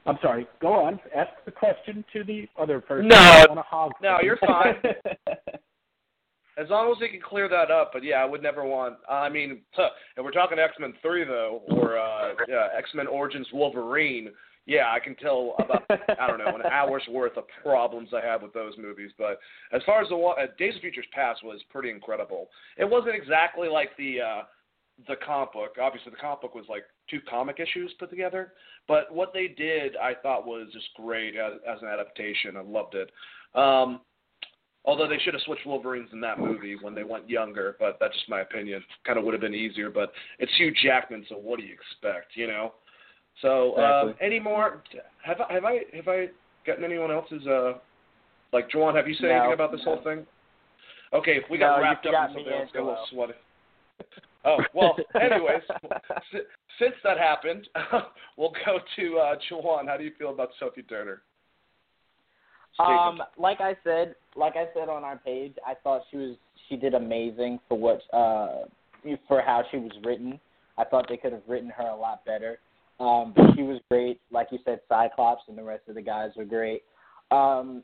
I'm sorry. Go on. Ask the question to the other person. No, no, you're fine. as long as we can clear that up. But yeah, I would never want. I mean, if we're talking X Men Three though, or uh, yeah, X Men Origins Wolverine, yeah, I can tell about I don't know an hour's worth of problems I have with those movies. But as far as the uh, Days of Futures Past was pretty incredible. It wasn't exactly like the. uh the comic book. Obviously, the comic book was like two comic issues put together, but what they did, I thought, was just great as, as an adaptation. I loved it. Um, although they should have switched Wolverines in that movie when they went younger, but that's just my opinion. Kind of would have been easier, but it's Hugh Jackman, so what do you expect, you know? So, um, exactly. uh, any more? Have I have I have I gotten anyone else's uh, Like, Juwan, have you said No, anything about this no. whole thing? Okay, if we got No, wrapped up in something else. Got a little sweaty. Oh well. Anyways, si- since that happened, we'll go to uh, Juwan. How do you feel about Sophie Turner? Um, like I said, like I said on our page, I thought she was she did amazing for what uh for how she was written. I thought they could have written her a lot better. Um, but she was great. Like you said, Cyclops and the rest of the guys were great. Um,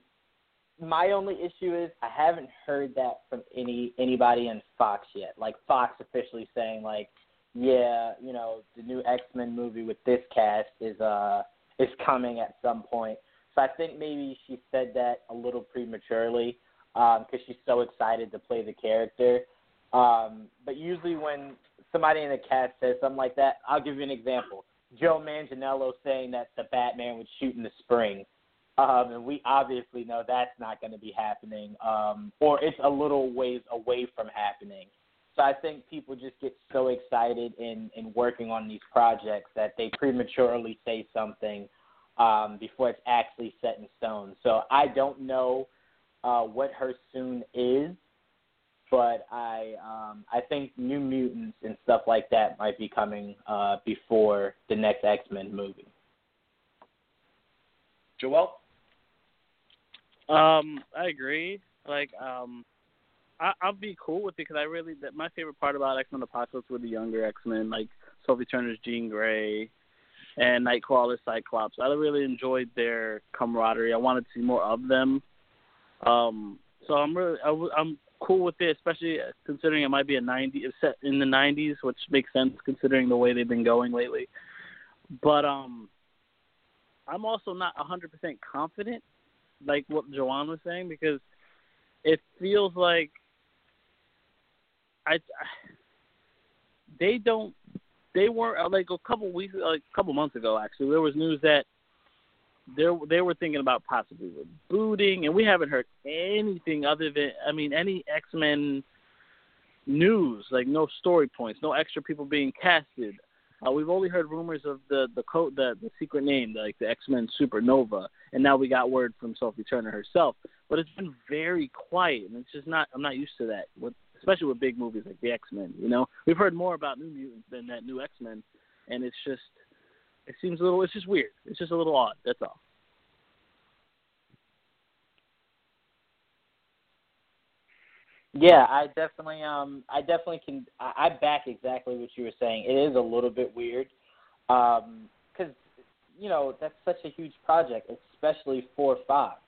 my only issue is I haven't heard that from any anybody in Fox yet. Like Fox officially saying like, yeah, you know, the new X Men movie with this cast is uh is coming at some point. So I think maybe she said that a little prematurely because she's so excited to play the character. Um, but usually when somebody in the cast says something like that, I'll give you an example. Joe Manganiello saying that the Batman would shoot in the spring. Um, and we obviously know that's not going to be happening, um, or it's a little ways away from happening. So I think people just get so excited in, in working on these projects that they prematurely say something um, before it's actually set in stone. So I don't know uh, what her soon is, but I um, I think New Mutants and stuff like that might be coming uh, before the next X Men movie. Joel. Um, I agree. Like, um, I, I'll be cool with it because I really that my favorite part about X Men Apocalypse were the younger X Men, like Sophie Turner's Jean Grey and Nightcrawler's Cyclops. I really enjoyed their camaraderie. I wanted to see more of them. Um, so I'm really I'm cool with it, especially considering it might be a 90 it's set in the 90s, which makes sense considering the way they've been going lately. But um, I'm also not 100% confident, like what Juwan was saying, because it feels like I, I they don't they weren't like a couple weeks like a couple months ago actually there was news that they they were thinking about possibly rebooting and we haven't heard anything other than I mean any X Men news like no story points no extra people being casted. Uh, we've only heard rumors of the the code the the secret name like the X Men Supernova and now we got word from Sophie Turner herself but it's been very quiet and it's just not I'm not used to that with especially with big movies like the X Men. You know, we've heard more about New Mutants than that new X Men, and it's just it seems a little it's just weird. It's just a little odd. That's all. Yeah, I definitely um I definitely can I, I back exactly what you were saying. It is a little bit weird. Um cuz you know, that's such a huge project, especially for Fox.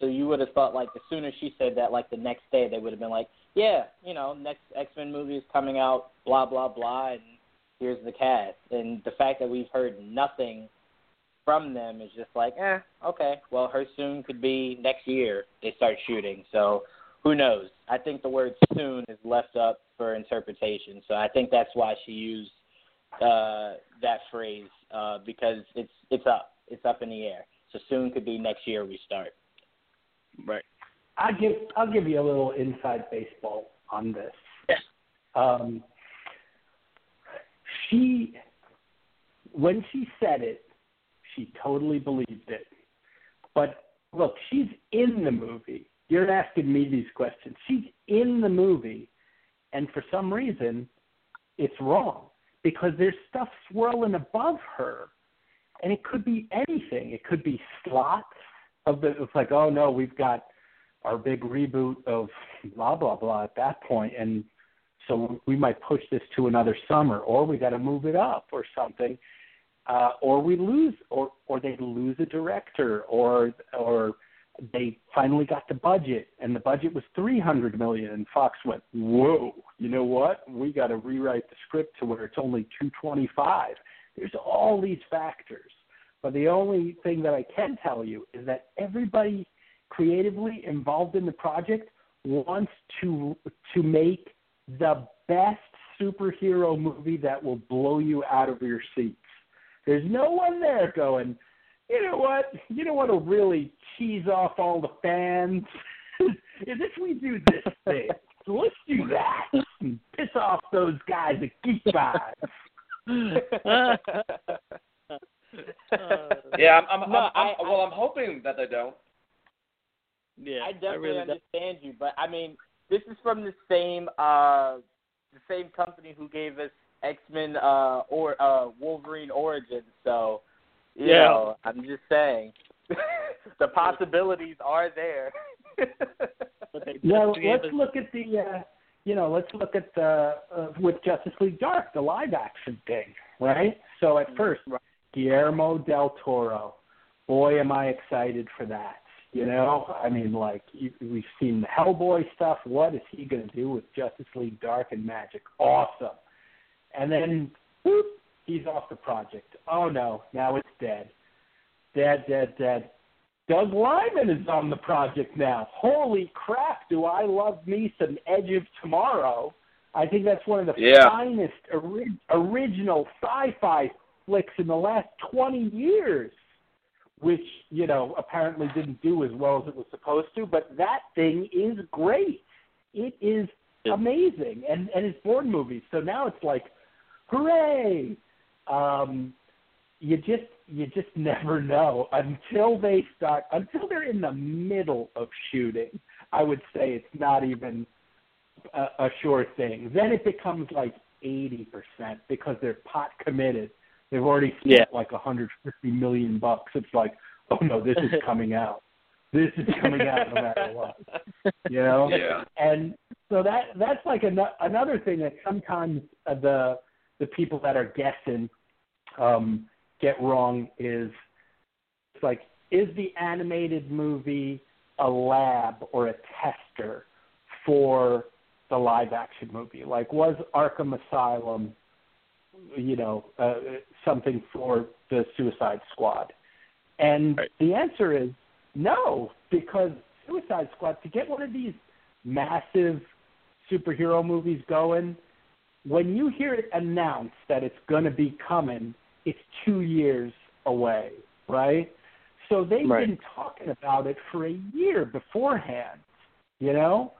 So you would have thought like as soon as she said that like the next day they would have been like, yeah, you know, next X-Men movie is coming out, blah blah blah and here's the cast. And the fact that we've heard nothing from them is just like, eh, okay. Well, her soon could be next year they start shooting. So who knows? I think the word soon is left up for interpretation. So I think that's why she used uh, that phrase uh, because it's it's up, it's up in the air. So soon could be next year we start. Right. I'll give I'll give you a little inside baseball on this. Yes. Um, she when she said it, she totally believed it. But look, she's in the movie. You're asking me these questions. She's in the movie, and for some reason, it's wrong because there's stuff swirling above her, and it could be anything. It could be slots of the. It's like, oh no, we've got our big reboot of blah blah blah at that point, and so we might push this to another summer, or we got to move it up, or something, uh, or we lose, or or they lose a director, or or they finally got the budget, and the budget was three hundred million, and Fox went, whoa, you know what? We got to rewrite the script to where it's only two twenty five. There's all these factors, but the only thing that I can tell you is that everybody creatively involved in the project wants to to make the best superhero movie that will blow you out of your seats. There's no one there going, you know what? You know what will really cheese off all the fans is if we do this thing. So let's do that and piss off those guys at Geek Vibes. Yeah, I'm, I'm, No, I'm, I'm I- well. I'm hoping that they don't. Yeah, I definitely really understand you, but I mean, this is from the same uh the same company who gave us X Men uh or uh Wolverine Origins, so you Yeah. know, I'm just saying the possibilities are there. But they Well, just gave let's look at the, uh, you know, let's look at the uh, with Justice League Dark, the live action thing, right? So at first, Guillermo del Toro, boy, am I excited for that. You know, I mean, like you, we've seen the Hellboy stuff. What is he going to do with Justice League Dark and Magic? Awesome. And then, boop, he's off the project. Oh no, now it's dead. Dead, dead, dead. Doug Liman is on the project now. Holy crap, do I love me some Edge of Tomorrow. I think that's one of the Yeah. finest ori- original sci-fi flicks in the last 20 years, which, you know, apparently didn't do as well as it was supposed to, but that thing is great. It is amazing. And and it's Bourne movies. So now it's like, hooray! Um, you just you just never know until they start until they're in the middle of shooting. I would say it's not even a, a sure thing. Then it becomes like eighty percent because they're pot committed. They've already spent Yeah. like a hundred fifty million bucks. It's like, oh no, this is coming out. This is coming out no matter what. You know. Yeah. And so that that's like an, another thing that sometimes uh, the the people that are guessing um, get wrong is it's like is the animated movie a lab or a tester for the live action movie? Like was Arkham Asylum you know uh, something for the Suicide Squad? And Right. the answer is no, because Suicide Squad to get one of these massive superhero movies going, when you hear it announced that it's going to be coming, it's two years away, right? So they've Right. been talking about it for a year beforehand, you know?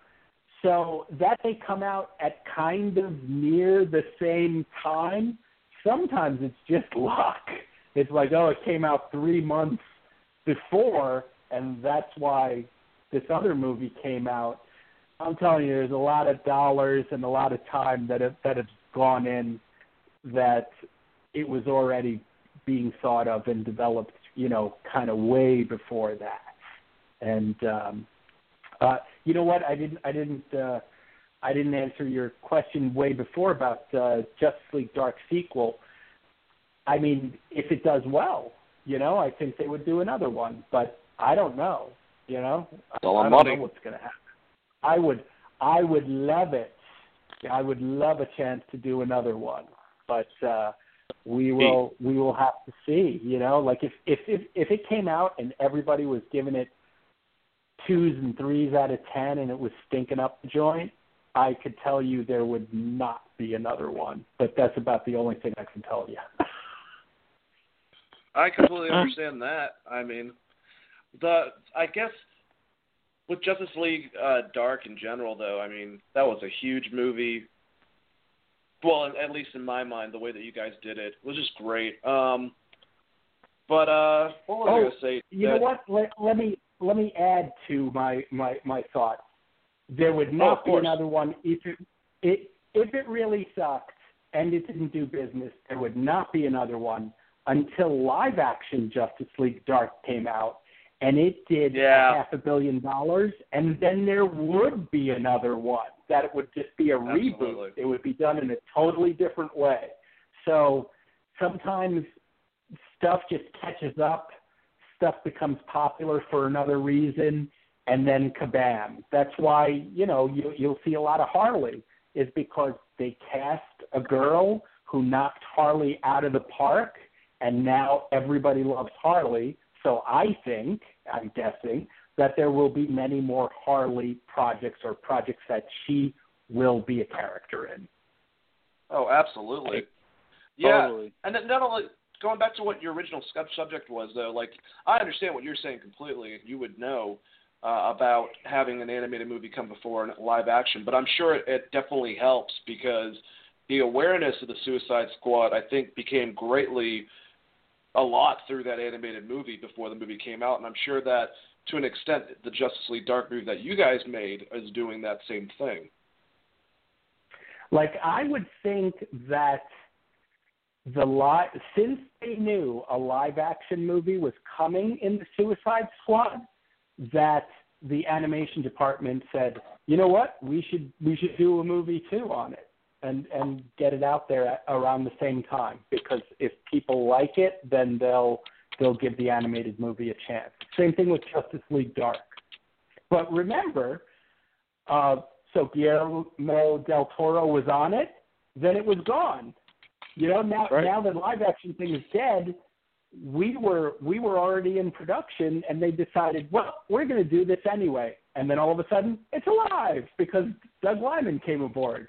So that they come out at kind of near the same time, sometimes it's just luck. It's like, oh, it came out three months before, and that's why this other movie came out. I'm telling you, there's a lot of dollars and a lot of time that have, that have gone in that it was already being thought of and developed, you know, kind of way before that. And um, uh, you know what? I didn't. I didn't. Uh, I didn't answer your question way before about uh, Justice League Dark sequel. I mean, if it does well, you know, I think they would do another one. But I don't know. You know, all I on don't money. know what's going to happen. I would. I would love it. I would love a chance to do another one, but uh, we will. We will have to see. You know, like if if if if it came out and everybody was giving it twos and threes out of ten, and it was stinking up the joint, I could tell you there would not be another one. But that's about the only thing I can tell you. I completely understand that. I mean, the I guess with Justice League uh, Dark in general, though, I mean that was a huge movie. Well, at least in my mind, the way that you guys did it was just great. Um, but uh, what was I Oh, going to say? You That- know what? Let, let me let me add to my my my thought. There would Oh, not of be another one if it, it if it really sucked and it didn't do business. There would not be another one until live action Justice League Dark came out and it did Yeah. half a billion dollars, and then there would be another one. That it would just be a Absolutely. reboot. It would be done in a totally different way. So sometimes stuff just catches up, stuff becomes popular for another reason, and then kabam. That's why you know you, you'll see a lot of Harley is because they cast a girl who knocked Harley out of the park, and now everybody loves Harley. So I think, I'm guessing, that there will be many more Harley projects or projects that she will be a character in. Oh, absolutely. Yeah, Totally. and then not only going back to what your original sub- subject was, though, like I understand what you're saying completely. You would know uh, about having an animated movie come before an live action, but I'm sure it, it definitely helps because the awareness of the Suicide Squad, I think, became greatly a lot through that animated movie before the movie came out, and I'm sure that to an extent, the Justice League Dark movie that you guys made is doing that same thing. Like I would think that the live since they knew a live action movie was coming in the Suicide Squad, that the animation department said, you know what, we should we should do a movie too on it and and get it out there at, around the same time because if people like it, then they'll they'll give the animated movie a chance. Same thing with Justice League Dark. But remember, uh, so Guillermo del Toro was on it, then it was gone. You know, now right. now the live action thing is dead. We were we were already in production, and they decided, well, we're going to do this anyway. And then all of a sudden, it's alive because Doug Liman came aboard.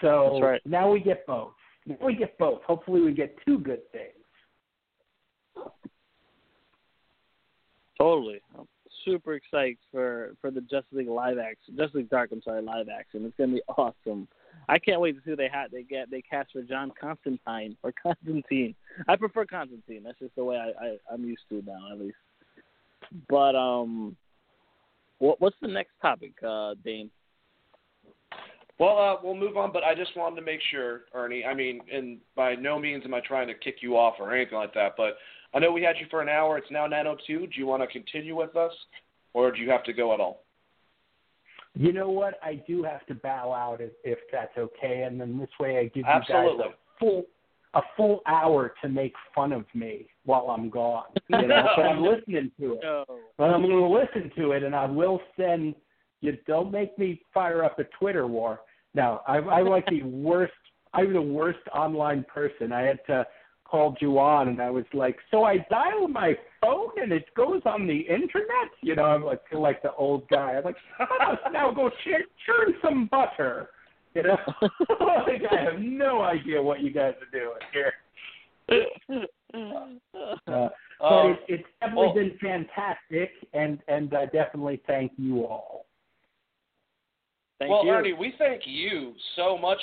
So right. now we get both. Now we get both. Hopefully, we get two good things. Totally. I'm super excited for for the Justice League live action, Justice League Dark. I'm sorry, live action. It's gonna be awesome. I can't wait to see who they had. They get they cast for John Constantine or Constantine. I prefer Constantine. That's just the way I, I I'm used to now, at least. But um, what what's the next topic, uh, Dane? Well, uh, we'll move on, but I just wanted to make sure, Ernie. I mean, and by no means am I trying to kick you off or anything like that, but I know we had you for an hour. It's now 9:02. Do you want to continue with us, or do you have to go at all? You know what? I do have to bow out if, if that's okay, and then this way I give you Absolutely. guys a full a full hour to make fun of me while I'm gone. You know, but I'm listening to it. No. But I'm going to listen to it, and I will send. You don't make me fire up a Twitter war. No, I, I'm like the worst. I'm the worst online person. I had to call you on, and I was like, so I dial my phone, and it goes on the internet. You know, I'm like feel like the old guy. I'm like, now go churn, churn some butter. You know, like I have no idea what you guys are doing here. Uh, but Um, it, it's definitely been fantastic, and and I definitely thank you all. Thank well, you. Ernie, we thank you so much.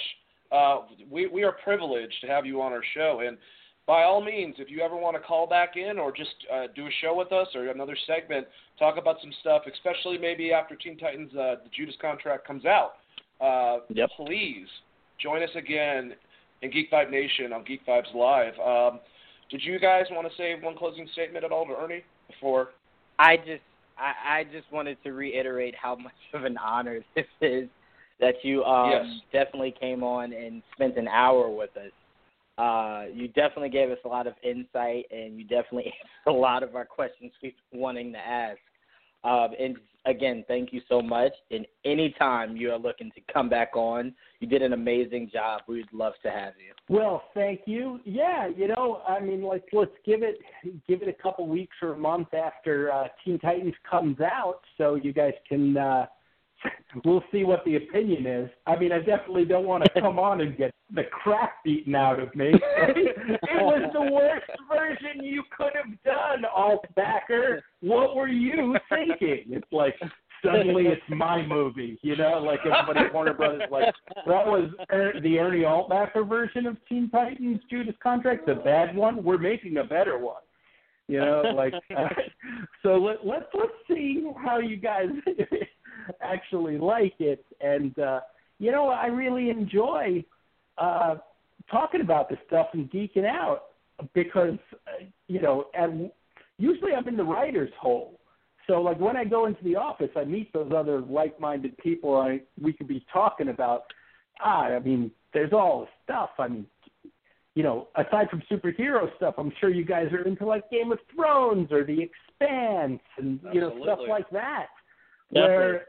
Uh, we we are privileged to have you on our show, and by all means, if you ever want to call back in or just uh, do a show with us or another segment, talk about some stuff, especially maybe after Teen Titans uh, the Judas contract comes out. Uh, Yep. Please join us again in Geek Vibes Nation on Geek Vibes Live. Um, did you guys want to say one closing statement at all to Ernie before? I just I, I just wanted to reiterate how much of an honor this is that you um Yes. definitely came on and spent an hour with us. Uh, you definitely gave us a lot of insight, and you definitely answered a lot of our questions we've been wanting to ask. Um, and again, thank you so much. And anytime you are looking to come back on, you did an amazing job. We'd love to have you. Well, thank you. Yeah, you know, I mean, like, let's give it give it a couple weeks or a month after uh, Teen Titans comes out, so you guys can. Uh, we'll see what the opinion is. I mean, I definitely don't want to come on and get the crap beaten out of me. it was the worst version you could have done, alt backer. What were you thinking? It's like suddenly it's my movie, you know, like everybody at Warner Brothers like that was er- the Ernie Altbacker version of Teen Titans Judas Contract, the bad one. We're making a better one. You know, like uh, so. Let let's let's see how you guys actually like it, and uh, you know, I really enjoy uh, talking about this stuff and geeking out because you know, and usually I'm in the writer's hole. So like when I go into the office, I meet those other like-minded people. I we could be talking about. Ah, I mean, there's all the stuff. I mean, you know, aside from superhero stuff, I'm sure you guys are into like Game of Thrones or The Expanse and you know stuff like that. Definitely. Where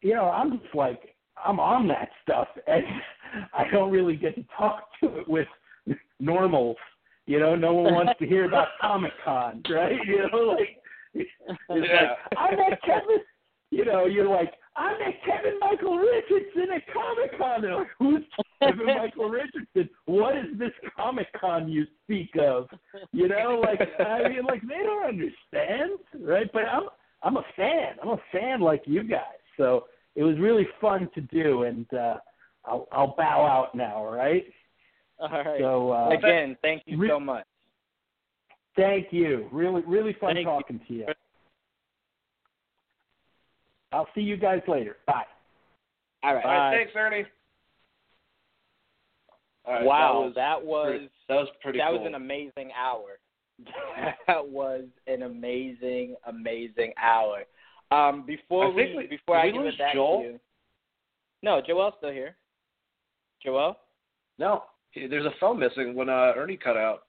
you know, I'm just like I'm on that stuff, and I don't really get to talk to it with normals. You know, no one wants to hear about Comic Con, right? You know, like it's Yeah. like I met Kevin. You know, you're like I met Kevin Michael Richardson at Comic Con. Like, who's Kevin Michael Richardson? What is this Comic Con you speak of? You know, like I mean, like they don't understand, right? But I'm I'm a fan. I'm a fan like you guys. So it was really fun to do, and uh, I'll I'll bow out now. All right. All right. So uh, Again, thank you Re- so much. thank you. Really really fun Thank you. talking to you. I'll see you guys later. Bye. All right. All right, thanks, Ernie. All right, wow, that was that was pretty, that was pretty that cool. was an amazing hour. that was an amazing, amazing hour. Um, before I we, we- before I give it back Joel? to you, no, Joel's still here. Joel, no, there's a phone missing when uh, Ernie cut out.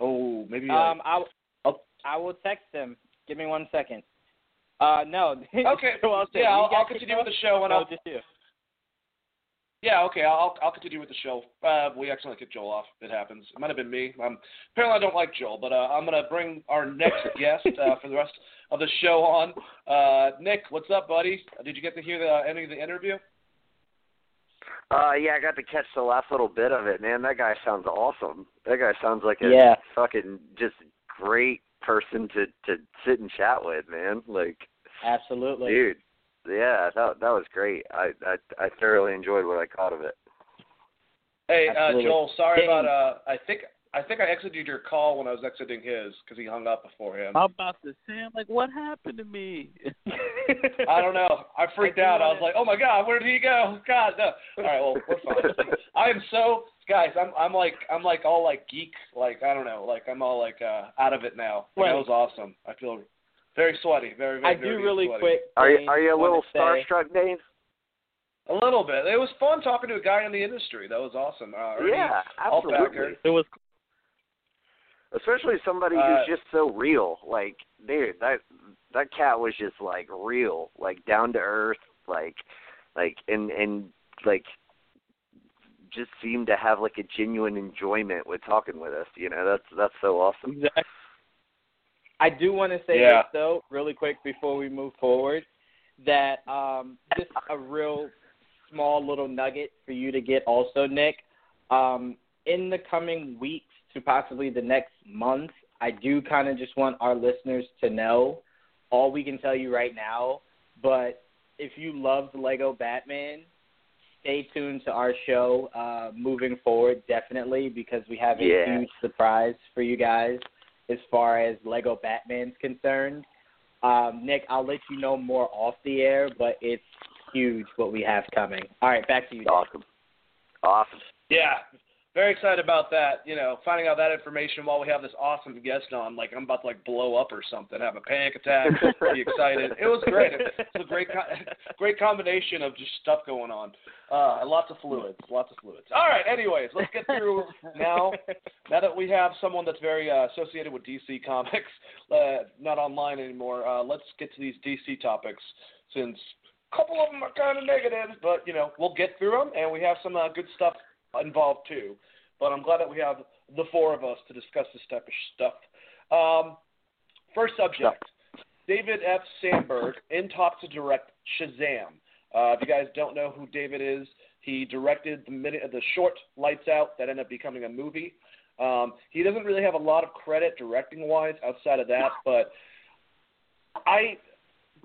Oh, maybe. uh, um, I I'll- I will text him. Give me one second. Uh, no. okay. Joel yeah, I'll, I'll continue with the show, and No, I'll. just you. Yeah, okay, I'll I'll continue with the show. Uh, we accidentally kicked Joel off. It happens. It might have been me. Um, apparently, I don't like Joel, but uh, I'm gonna bring our next guest uh, for the rest of the show on. Uh, Nick, what's up, buddy? Did you get to hear the end of the interview? Uh, yeah, I got to catch the last little bit of it, man. That guy sounds awesome. That guy sounds like a Yeah. fucking just great person to to sit and chat with, man. Like, Absolutely. dude, yeah, that that was great. I I I thoroughly enjoyed what I caught of it. Hey, uh, Joel, sorry Dang. about. Uh, I think I think I exited your call when I was exiting his because he hung up before him. I'm about to say, I'm like, what happened to me? I don't know. I freaked I out. I was like, "Oh my God, where did he go?" God, no. All right, well, we're fine. I am so guys. I'm I'm like I'm like all like geek. Like I don't know. Like I'm all like uh out of it now. Like, that was awesome. I feel very sweaty. Very very. I do really sweaty. quick. Are you are you a wanna little say- starstruck, Dave? A little bit. It was fun talking to a guy in the industry. That was awesome. Uh, Yeah, Altbacker. absolutely. it was Especially somebody Uh, who's just so real. Like, dude, that that cat was just like real, like down to earth, like like and and like just seemed to have like a genuine enjoyment with talking with us. You know, that's that's so awesome. exactly. I do want to say Yeah. this though, really quick before we move forward, that um, just a real small little nugget for you to get also, Nick. Um, in the coming weeks to possibly the next month, I do kind of just want our listeners to know all we can tell you right now. But if you love Lego Batman, stay tuned to our show uh, moving forward, definitely, because we have a Yeah. huge surprise for you guys as far as Lego Batman's concerned. Um, Nick, I'll let you know more off the air, but it's huge what we have coming. All right, back to you. Awesome. Awesome. Yeah, very excited about that. You know, finding out that information while we have this awesome guest on. Like I'm about to like blow up or something, have a panic attack, be excited. It was great. It's a great, great combination of just stuff going on. Uh, lots of fluids, lots of fluids. All right. Anyways, let's get through now. Now that we have someone that's very uh, associated with DC Comics, uh, not online anymore, uh, let's get to these DC topics since a couple of them are kind of negative, but you know we'll get through them, and we have some uh, good stuff involved too. But I'm glad that we have the four of us to discuss this type of stuff. Um, first subject: David F. Sandberg in talks to direct Shazam. Uh, if you guys don't know who David is, he directed the minute the short Lights Out that ended up becoming a movie. Um, he doesn't really have a lot of credit directing wise outside of that, but I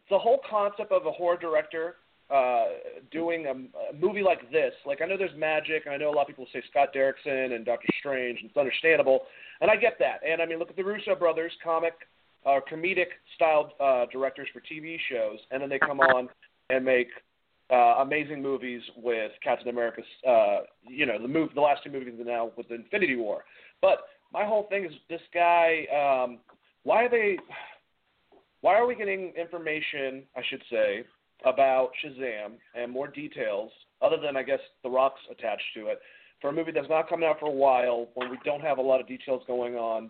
the whole concept of a horror director uh, doing a, a movie like this, like I know there's magic, and I know a lot of people say Scott Derrickson and Doctor Strange, and it's understandable, and I get that. And I mean, look at the Russo brothers, comic or comedic styled uh, directors for TV shows, and then they come on and make uh, amazing movies with Captain America's, uh, you know, the move, the last two movies now with Infinity War. But my whole thing is this guy. Um, why are they? Why are we getting information? I should say about Shazam and more details, other than I guess the Rock's attached to it, for a movie that's not coming out for a while, when we don't have a lot of details going on.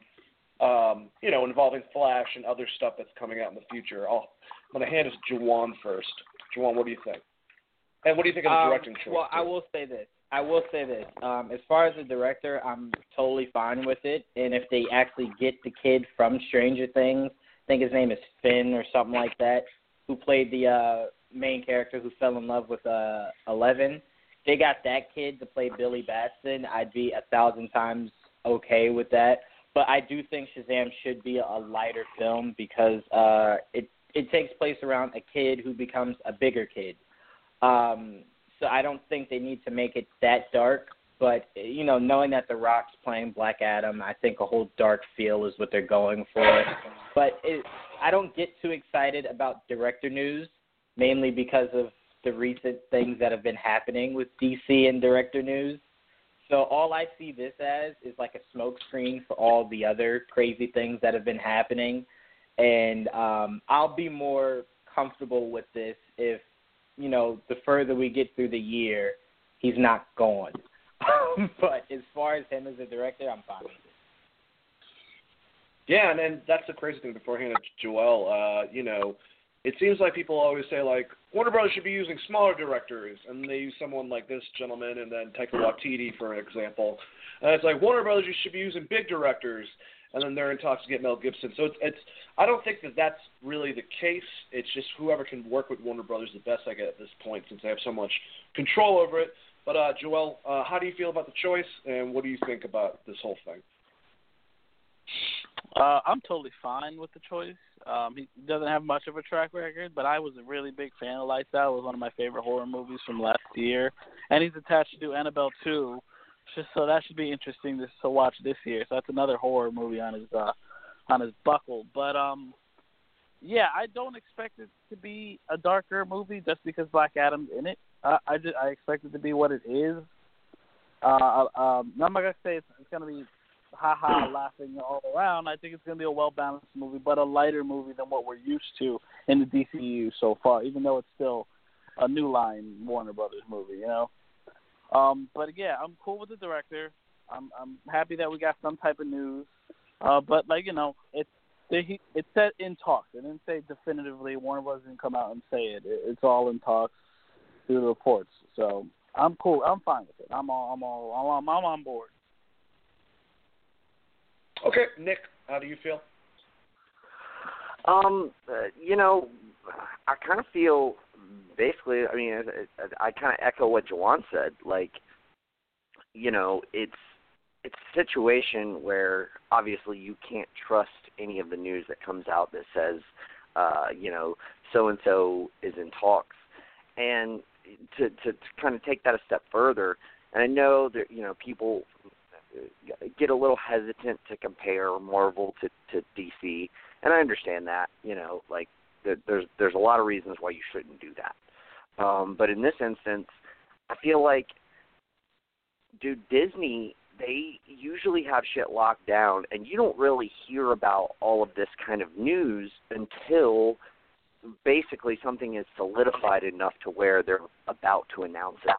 Um, you know, involving Flash and other stuff that's coming out in the future. I'll, I'm going to hand it to Juwan first. Juwan, what do you think? And what do you think of the Um, directing choice? Well, I will say this. I will say this. Um, as far as the director, I'm totally fine with it. And if they actually get the kid from Stranger Things, I think his name is Finn or something like that, who played the uh, main character who fell in love with uh, Eleven. They got that kid to play Billy Batson. I'd be a thousand times okay with that. But I do think Shazam should be a lighter film because uh, it it takes place around a kid who becomes a bigger kid. Um, so I don't think they need to make it that dark. But you know, knowing that The Rock's playing Black Adam, I think a whole dark feel is what they're going for. But it, I don't get too excited about director news mainly because of the recent things that have been happening with DC and director news. So all I see this as is like a smokescreen for all the other crazy things that have been happening, and um, I'll be more comfortable with this if you know the further we get through the year, he's not gone. but as far as him as a director, I'm fine with it. Yeah, and, and that's the crazy thing. Before handing it Joel, uh, you know, it seems like people always say like Warner Brothers should be using smaller directors, and they use someone like this gentleman, and then Taika Waititi for example. And it's like Warner Brothers, should be using big directors, and then they're in talks to get Mel Gibson. So it's, it's I don't think that that's really the case. It's just whoever can work with Warner Brothers the best I get at this point, since they have so much control over it. But uh, Joel, uh, how do you feel about the choice, and what do you think about this whole thing? Uh, I'm totally fine with the choice. Um, he doesn't have much of a track record, but I was a really big fan of Lights Out. It was one of my favorite horror movies from last year, and he's attached to Annabelle 2, just so that should be interesting to, to watch this year. So that's another horror movie on his uh, on his buckle. But um, yeah, I don't expect it to be a darker movie just because Black Adam's in it. Uh, I just I expect it to be what it is. Uh, um, I'm not gonna say it's, it's gonna be ha ha laughing all around. I think it's going to be a well balanced movie, but a lighter movie than what we're used to in the DCU so far. Even though it's still a new line Warner Brothers movie, you know. Um, but yeah, I'm cool with the director. I'm I'm happy that we got some type of news. Uh, but like you know, it's they, it's set in talks. They didn't say definitively. Warner Brothers didn't come out and say it. it it's all in talks through the reports. So I'm cool. I'm fine with it. I'm all I'm all I'm, I'm on board. Okay, Nick, how do you feel? Um, uh, you know, I kind of feel basically. I mean, I, I kind of echo what Juwan said. Like, you know, it's it's a situation where obviously you can't trust any of the news that comes out that says, uh, you know, so and so is in talks, and to, to to kind of take that a step further. And I know that you know people get a little hesitant to compare Marvel to to DC, and I understand that. You know, like there's there's a lot of reasons why you shouldn't do that. Um, but in this instance, I feel like, dude, Disney they usually have shit locked down, and you don't really hear about all of this kind of news until basically something is solidified enough to where they're about to announce it.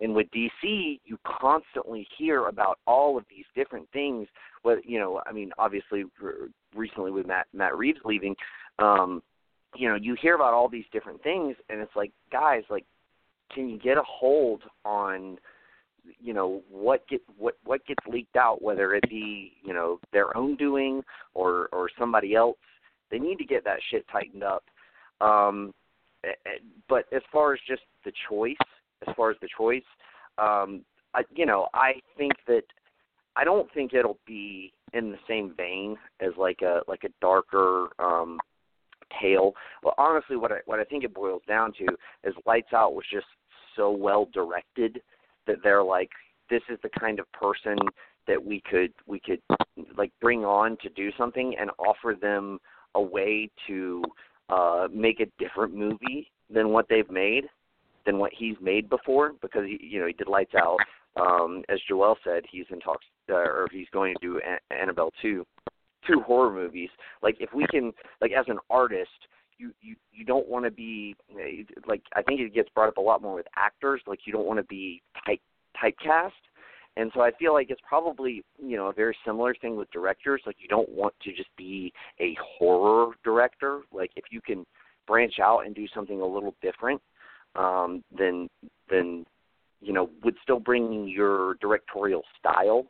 And with DC, you constantly hear about all of these different things. What you know, I mean, obviously, recently with Matt Matt Reeves leaving, um, you know, you hear about all these different things, and it's like, guys, like, can you get a hold on, you know, what get what what gets leaked out, whether it be you know their own doing or or somebody else. They need to get that shit tightened up. Um, but as far as just the choice, as far as the choice. Um, I, you know, I think that I don't think it'll be in the same vein as like a like a darker um tale. Well, honestly, what I what I think it boils down to is Lights Out was just so well directed that they're like, this is the kind of person that we could we could like bring on to do something and offer them a way to uh make a different movie than what they've made than what he's made before because he, you know he did Lights Out. Um, as Joel said, he's in talks uh, or he's going to do An- Annabelle two, two horror movies. Like if we can, like as an artist, you you you don't want to be like I think it gets brought up a lot more with actors. Like you don't want to be type typecast. And so I feel like it's probably, you know, a very similar thing with directors. Like you don't want to just be a horror director. Like if you can branch out and do something a little different, um, then you know would still bring your directorial style.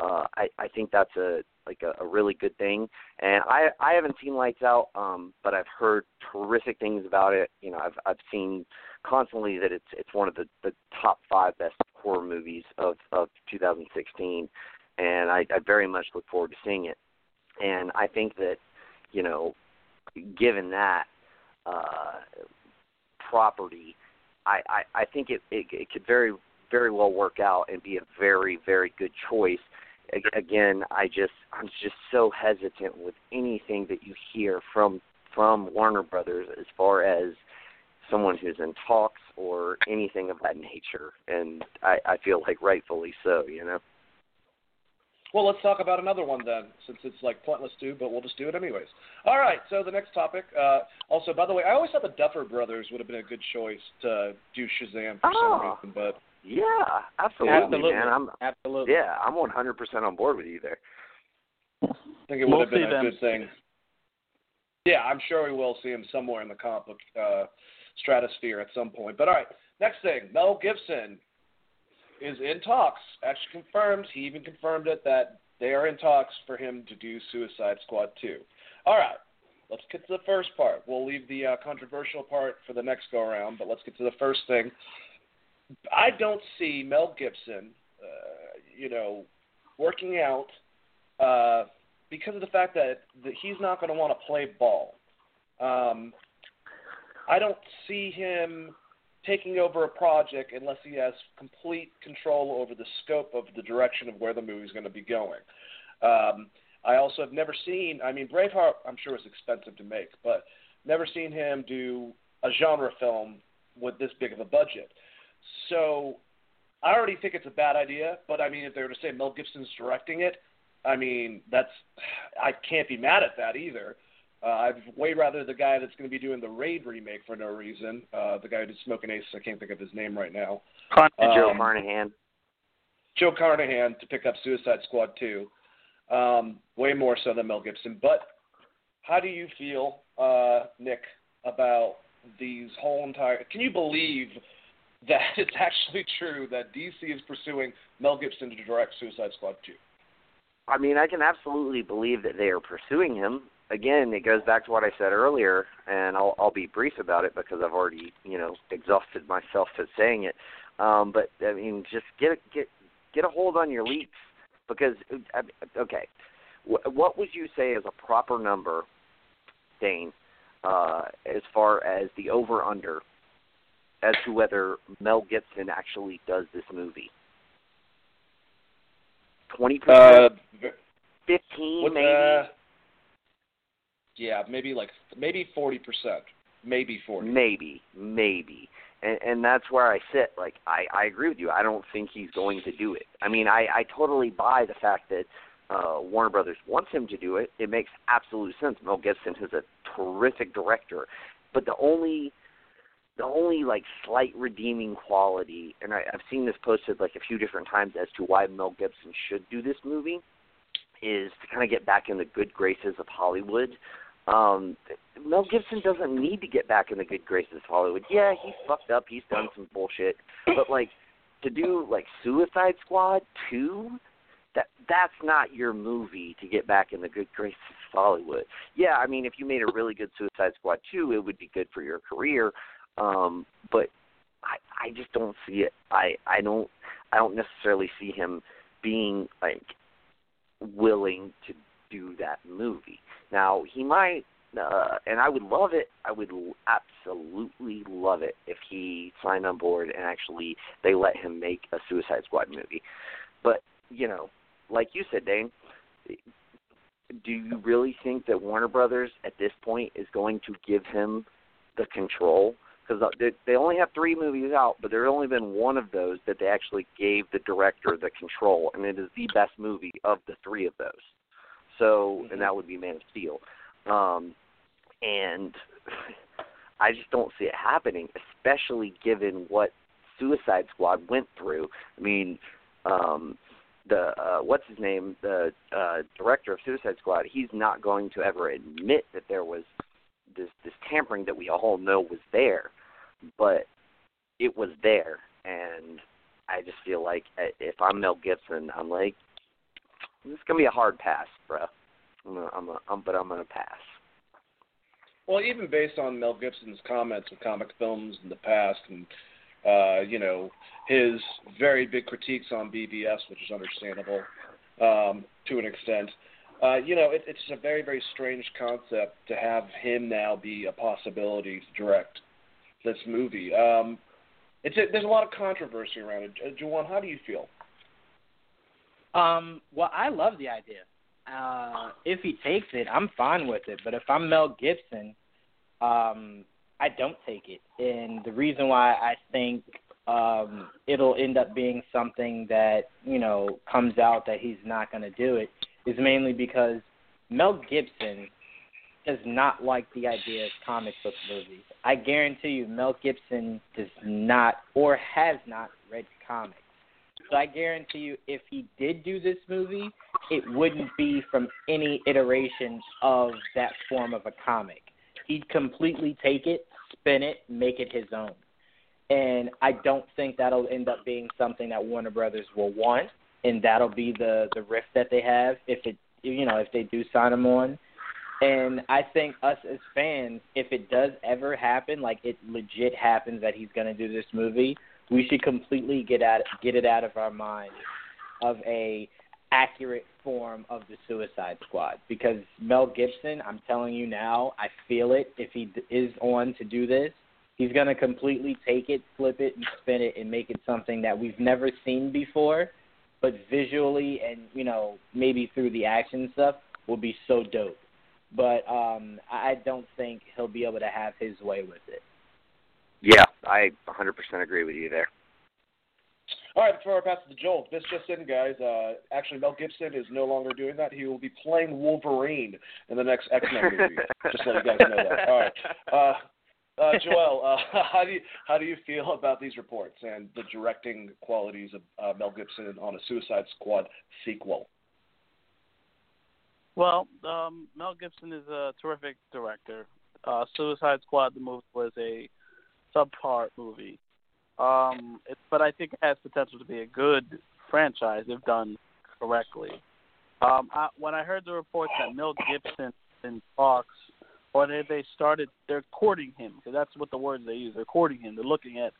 Uh, I, I think that's a like a, a really good thing. And I I haven't seen Lights Out, um, but I've heard terrific things about it. You know, I've I've seen constantly that it's it's one of the the top five best horror movies of of 2016, and I, I very much look forward to seeing it. And I think that you know, given that, uh, property, I, I, I think it, it it could very very well work out and be a very very good choice. Again, I just I'm just so hesitant with anything that you hear from from Warner Brothers as far as someone who's in talks or anything of that nature, and I, I feel like rightfully so. You know. Well, let's talk about another one then, since it's like pointless to, but we'll just do it anyways. All right. So the next topic. Uh, also, by the way, I always thought the Duffer Brothers would have been a good choice to do Shazam for oh. some reason, but yeah, absolutely, absolutely. man. I'm absolutely. Yeah, I'm 100% on board with you there. I think it would We'll have been a them. good thing. Yeah, I'm sure we will see him somewhere in the comic book uh, stratosphere at some point. But all right, next thing, Mel Gibson is in talks. Actually confirmed. He even confirmed it that they are in talks for him to do Suicide Squad 2. All right, let's get to the first part. We'll leave the uh, controversial part for the next go around, but let's get to the first thing. I don't see Mel Gibson, uh, you know, working out uh, because of the fact that, that he's not going to want to play ball. Um, I don't see him taking over a project unless he has complete control over the scope of the direction of where the movie's going to be going. Um, I also have never seen. I mean, Braveheart, I'm sure was expensive to make, but never seen him do a genre film with this big of a budget. So I already think it's a bad idea. But I mean, if they were to say Mel Gibson's directing it, I mean, that's I can't be mad at that either. Uh, I'd way rather the guy that's going to be doing the Raid remake for no reason. Uh, the guy who did Smoking Ace, I can't think of his name right now. Con- Joe Um, Carnahan. Joe Carnahan to pick up Suicide Squad 2, um, way more so than Mel Gibson. But how do you feel, uh, Nick, about these whole entire? Can you believe that it's actually true that DC is pursuing Mel Gibson to direct Suicide Squad 2? I mean, I can absolutely believe that they are pursuing him. Again, it goes back to what I said earlier, and I'll I'll be brief about it because I've already you know exhausted myself at saying it. Um, but I mean, just get a, get get a hold on your leaks because uh, okay, wh- what would you say is a proper number, Dane, uh, as far as the over under as to whether Mel Gibson actually does this movie? Twenty Uh, percent, fifteen, maybe. uh, yeah, maybe like maybe forty percent, maybe forty. Maybe, maybe. And and that's where I sit. Like I I agree with you. I don't think he's going to do it. I mean, I I totally buy the fact that uh Warner Brothers wants him to do it. It makes absolute sense. Mel Gibson is a terrific director. But the only the only like slight redeeming quality, and I, I've seen this posted like a few different times as to why Mel Gibson should do this movie, is to kind of get back in the good graces of Hollywood. Um, Mel Gibson doesn't need to get back in the good graces of Hollywood. Yeah, he's fucked up. He's done some bullshit, but like to do like Suicide Squad two, that that's not your movie to get back in the good graces of Hollywood. Yeah, I mean, if you made a really good Suicide Squad two, it would be good for your career. Um, but I I just don't see it. I I don't I don't necessarily see him being like willing to do that movie. Now he might, uh, and I would love it. I would absolutely love it if he signed on board and actually they let him make a Suicide Squad movie. But you know, like you said, Dane, do you really think that Warner Brothers at this point is going to give him the control? Because they, they only have three movies out, but there's only been one of those that they actually gave the director the control, and it is the best movie of the three of those. So, and that would be Man of Steel. Um, and I just don't see it happening, especially given what Suicide Squad went through. I mean, um, the uh, what's his name, the uh, director of Suicide Squad, he's not going to ever admit that there was this this tampering that we all know was there, but it was there, and I just feel like uh, if I'm Mel Gibson, I'm like, it's gonna be a hard pass, bro. I'm gonna, I'm, gonna, I'm but I'm gonna pass. Well, even based on Mel Gibson's comments of comic films in the past, and uh, you know his very big critiques on BVS, which is understandable um, to an extent. Uh, you know, it, it's a very, very strange concept to have him now be a possibility to direct this movie. Um, it's a, there's a lot of controversy around it. Uh, Juwan, how do you feel? Um, well, I love the idea. Uh, if he takes it, I'm fine with it. But if I'm Mel Gibson, um, I don't take it, and the reason why I think um, it'll end up being something that you know comes out that he's not going to do it is mainly because Mel Gibson does not like the idea of comic book movies. I guarantee you, Mel Gibson does not or has not read comics. I guarantee you, if he did do this movie, it wouldn't be from any iteration of that form of a comic. He'd completely take it, spin it, make it his own. And I don't think that'll end up being something that Warner Brothers will want, and that'll be the the rift that they have if it you know if they do sign him on. And I think us as fans, if it does ever happen, like it legit happens that he's going to do this movie, we should completely get out get it out of our minds of a accurate form of the Suicide Squad because Mel Gibson, I'm telling you now, I feel it. If he is on to do this, he's going to completely take it, flip it, and spin it, and make it something that we've never seen before, but visually and you know maybe through the action stuff will be so dope. But um, I don't think he'll be able to have his way with it. Yeah, I 100% agree with you there. All right, before I pass it to Joel, this just in, guys. Uh, actually, Mel Gibson is no longer doing that. He will be playing Wolverine in the next X Men movie. just let you guys know that. All right, uh, uh, Joel, uh, how do you how do you feel about these reports and the directing qualities of uh, Mel Gibson on a Suicide Squad sequel? Well, um, Mel Gibson is a terrific director. Uh, Suicide Squad, the movie, was a subpar movie. Um, it, but I think it has potential to be a good franchise if done correctly. Um, I, when I heard the reports that Mel Gibson in talks, or they they started, they're courting him because that's what the words they use. They're courting him. They're looking at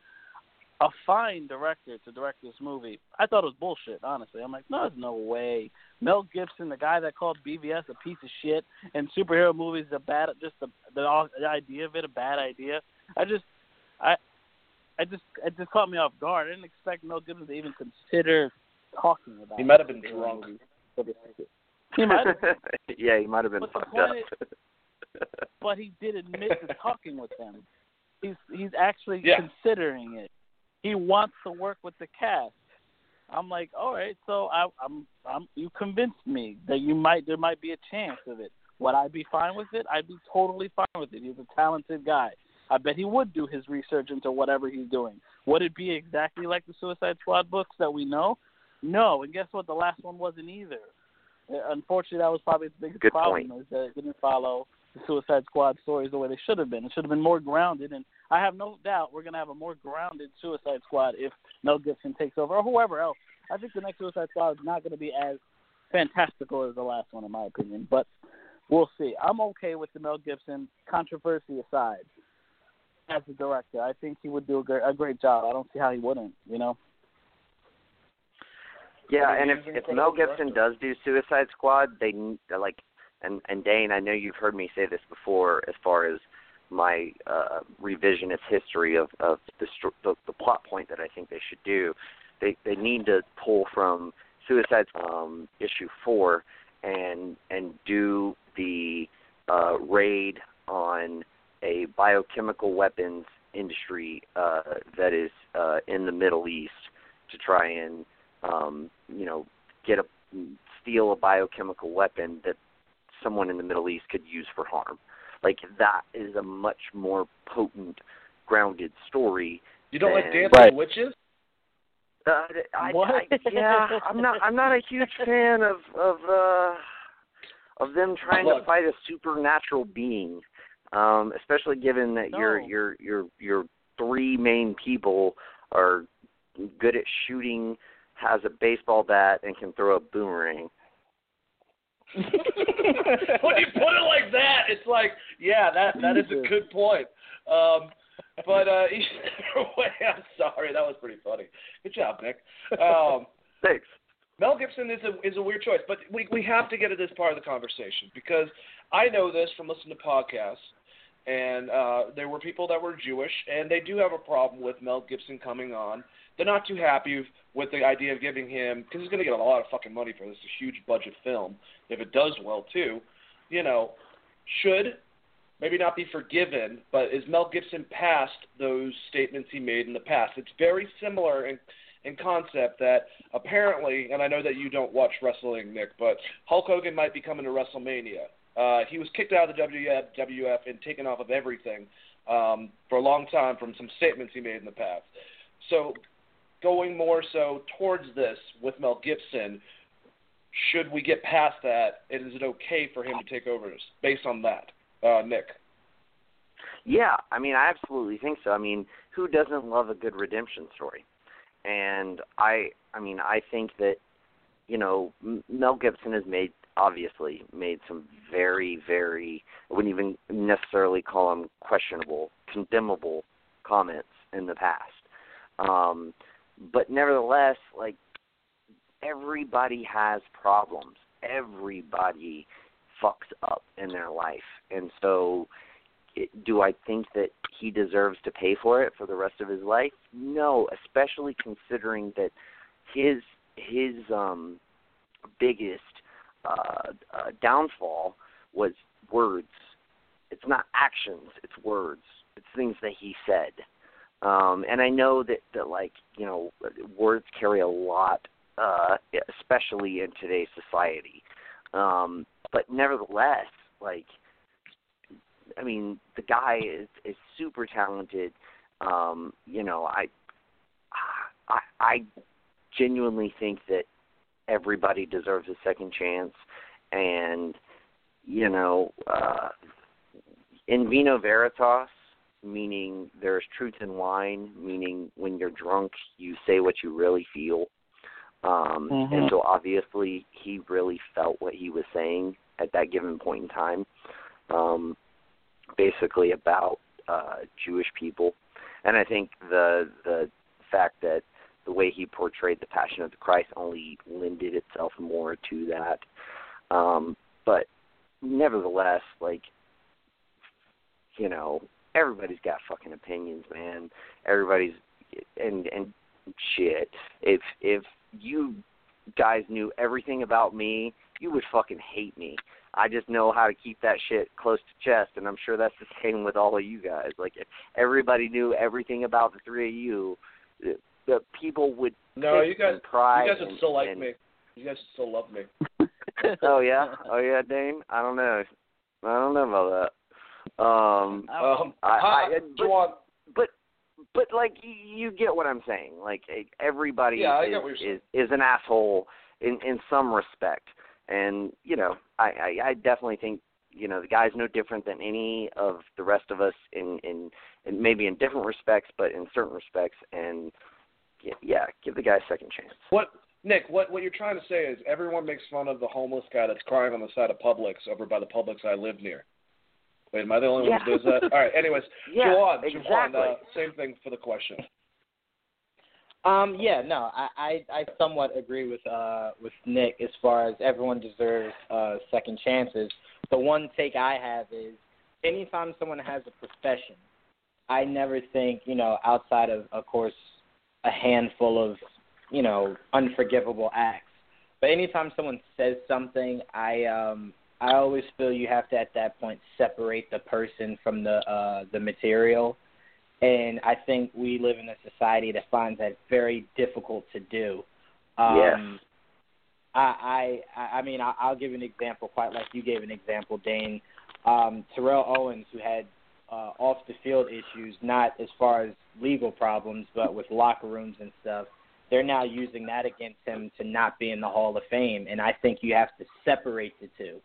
a fine director to direct this movie. I thought it was bullshit. Honestly, I'm like, no, there's no way. Mel Gibson, the guy that called BVS a piece of shit, and superhero movies a bad, just the the, the idea of it a bad idea. I just I I just it just caught me off guard. I didn't expect Mel Gibson to even consider talking about. He might have been drunk. He might have. yeah, he might have been but fucked up. Is, but he did admit to talking with them. He's he's actually yeah. considering it. He wants to work with the cast. I'm like, all right, so I, I'm I'm you convinced me that you might there might be a chance of it. Would I be fine with it? I'd be totally fine with it. He's a talented guy. I bet he would do his research into whatever he's doing. Would it be exactly like the Suicide Squad books that we know? No, and guess what? The last one wasn't either. Uh, unfortunately, that was probably the biggest Good problem point. is that it didn't follow the Suicide Squad stories the way they should have been. It should have been more grounded, and I have no doubt we're going to have a more grounded Suicide Squad if Mel Gibson takes over or whoever else. I think the next Suicide Squad is not going to be as fantastical as the last one, in my opinion, but we'll see. I'm okay with the Mel Gibson controversy aside as a director. I think he would do a great, a great job. I don't see how he wouldn't. You know. Yeah, and if if Mel Gibson does do Suicide Squad, they like, and and Dane, I know you've heard me say this before, as far as my uh, revisionist history of of the, the the plot point that I think they should do. They they need to pull from Suicide um, issue four and and do the uh, raid on a biochemical weapons industry uh, that is uh, in the Middle East to try and um, you know get a steal a biochemical weapon that someone in the Middle East could use for harm. Like that is a much more potent, grounded story. You don't like than- dancing Right. witches? Uh, I, What? I, yeah, I'm not. I'm not a huge fan of of uh, of them trying Look. to fight a supernatural being, um, especially given that your No. your your your three main people are good at shooting, has a baseball bat, and can throw a boomerang. when you put it like that, it's like, yeah, that that is a good point. Um, but uh, either way, I'm sorry, that was pretty funny. Good job, Nick. Um, Thanks. Mel Gibson is a is a weird choice, but we we have to get to this part of the conversation because I know this from listening to podcasts, and uh, there were people that were Jewish, and they do have a problem with Mel Gibson coming on. They're not too happy with the idea of giving him because he's going to get a lot of fucking money for this a huge budget film if it does well too. You know, should maybe not be forgiven, but is Mel Gibson past those statements he made in the past? It's very similar in, in concept that apparently, and I know that you don't watch wrestling, Nick, but Hulk Hogan might be coming to WrestleMania. Uh, he was kicked out of the WWF and taken off of everything um, for a long time from some statements he made in the past. So, going more so towards this with Mel Gibson, should we get past that? Is it okay for him to take over based on that, uh, Nick? Yeah, I mean, I absolutely think so. I mean, who doesn't love a good redemption story? And I, I mean, I think that, you know, Mel Gibson has made obviously made some very, very I wouldn't even necessarily call them questionable, condemnable comments in the past. Um, but nevertheless, like everybody has problems. Everybody fucks up in their life, and so it, do I think that he deserves to pay for it for the rest of his life? No, especially considering that his his um biggest uh, uh downfall was words. It's not actions, it's words. It's things that he said. Um and I know that that like, you know, words carry a lot uh especially in today's society. Um but nevertheless, like I mean, the guy is is super talented. Um, you know, I I I genuinely think that everybody deserves a second chance and you know, uh in vino veritas meaning there's truth in wine, meaning when you're drunk you say what you really feel. Um mm-hmm. and so obviously he really felt what he was saying at that given point in time. Um basically about uh, Jewish people, and I think the the fact that the way he portrayed the Passion of the Christ only lended itself more to that. Um, but nevertheless, like you know, everybody's got fucking opinions, man. Everybody's and and shit. If if you guys knew everything about me, you would fucking hate me. I just know how to keep that shit close to chest, and I'm sure that's the same with all of you guys. Like if everybody knew everything about the three of you, the people would no, you guys, pride you guys would and, still like and, me. You guys still love me. oh yeah, oh yeah, Dane. I don't know. I don't know about that. Um, um I, I, but, but but like you get what I'm saying. Like everybody yeah, is, is is an asshole in in some respect and you know I, I I definitely think you know the guy's no different than any of the rest of us in in, in maybe in different respects, but in certain respects, and yeah, yeah, give the guy a second chance. What Nick? What what you're trying to say is everyone makes fun of the homeless guy that's crying on the side of Publix over by the Publix I live near. Wait, am I the only yeah. one who does that? All right. Anyways, yeah, Juwan, exactly. Juwan, uh, same thing for the question. Um, yeah, no, I, I, I somewhat agree with uh with Nick as far as everyone deserves uh second chances. The one take I have is anytime someone has a profession, I never think, you know, outside of of course a handful of, you know, unforgivable acts. But anytime someone says something, I um I always feel you have to at that point separate the person from the uh the material and I think we live in a society that finds that very difficult to do. Um, yes. I, I I mean I, I'll give an example, quite like you gave an example, Dane. Um, Terrell Owens, who had uh, off the field issues, not as far as legal problems, but with locker rooms and stuff. They're now using that against him to not be in the Hall of Fame, and I think you have to separate the two.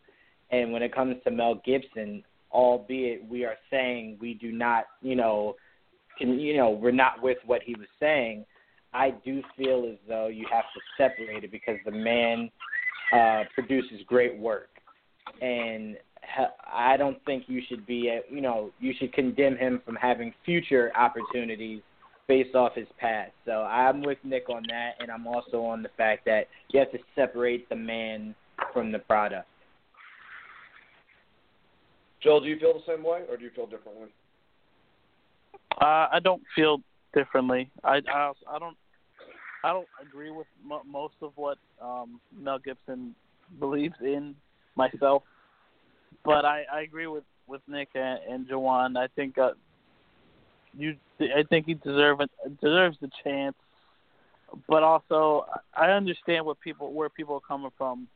And when it comes to Mel Gibson, albeit we are saying we do not, you know, can you know we're not with what he was saying, I do feel as though you have to separate it because the man uh, produces great work, and I don't think you should be a, you know you should condemn him from having future opportunities based off his past. So I'm with Nick on that, and I'm also on the fact that you have to separate the man from the product. Joel, do you feel the same way, or do you feel differently? Uh, I don't feel differently. I, I I don't I don't agree with m- most of what um, Mel Gibson believes in myself, but I, I agree with with Nick and, and Juwan. I think uh, you. I think he deserves deserves the chance, but also I understand what people where people are coming from.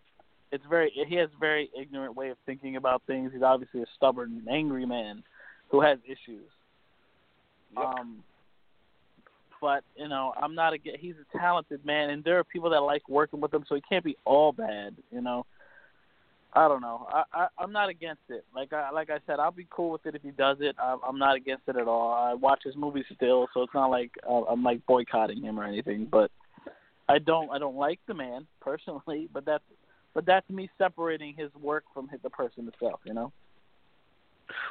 It's very he has a very ignorant way of thinking about things. He's obviously a stubborn, angry man who has issues. Yep. Um, but you know, I'm not a. He's a talented man, and there are people that like working with him, so he can't be all bad. You know, I don't know. I, I I'm not against it. Like I like I said, I'll be cool with it if he does it. I'm, I'm not against it at all. I watch his movies still, so it's not like uh, I'm like boycotting him or anything. But I don't I don't like the man personally, but that's but that's me separating his work from his, the person itself. You know.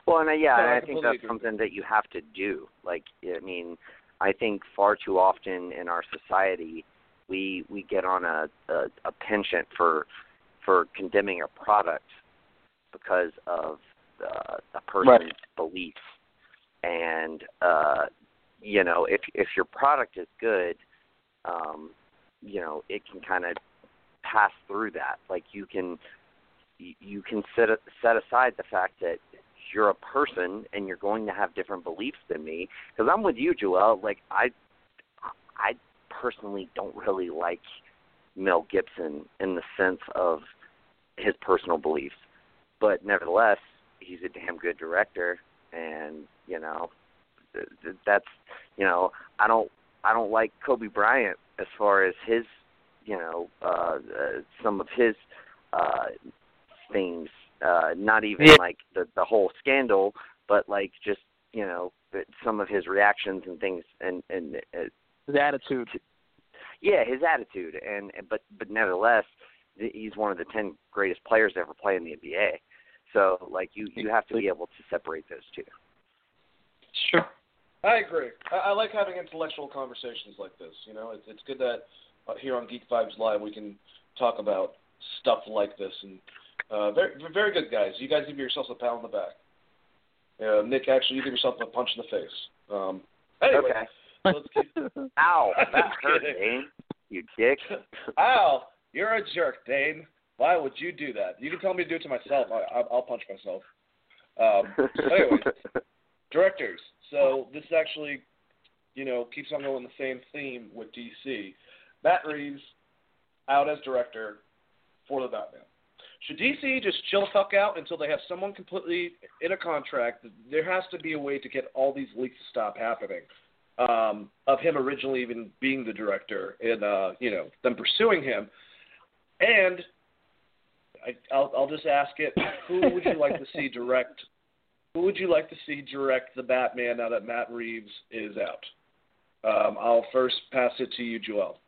Well, and uh, yeah, No, and I I think completely that's something that you have to do. Like, I mean, I think far too often in our society, we we get on a a, a penchant for for condemning a product because of uh, a person's Right. beliefs, and uh, you know, if if your product is good, um, you know, it can kind of pass through that. Like you can you- can set set aside the fact that you're a person and you're going to have different beliefs than me. Because I'm with you, Joel. Like I, I personally don't really like Mel Gibson in the sense of his personal beliefs, but nevertheless, he's a damn good director, and you know, th- th- that's you know, I don't I don't like Kobe Bryant as far as his you know uh, uh some of his uh things uh not even Yeah. like the the whole scandal but like just you know some of his reactions and things and and uh, His attitude. Yeah his attitude and and- but but nevertheless he's one of the 10 greatest players to ever play in the NBA so like you you have to be able to separate those two Sure. I agree. I, I like having intellectual conversations like this. You know, it's it's good that uh, here on Geek Vibes Live we can talk about stuff like this. And uh, very very good guys. You guys give yourselves a pat on the back. Uh, Nick, actually, you give yourself a punch in the face. Um, anyway, okay let's keep. ow that hurt. Dane you dick Ow, you're a jerk, Dane. Why would you do that? You can tell me to do it to myself. I, I, I'll punch myself. Um, anyways, directors. So this actually, you know, keeps on going the same theme with DC. Matt Reeves out as director for the Batman. Should DC just chill the fuck out until they have someone completely in a contract? There has to be a way to get all these leaks to stop happening. Um, of him originally even being the director and uh, you know them pursuing him, and I, I'll, I'll just ask it: Who would you like to see direct who would you like to see direct the Batman now that Matt Reeves is out? Um, I'll first pass it to you, Joel.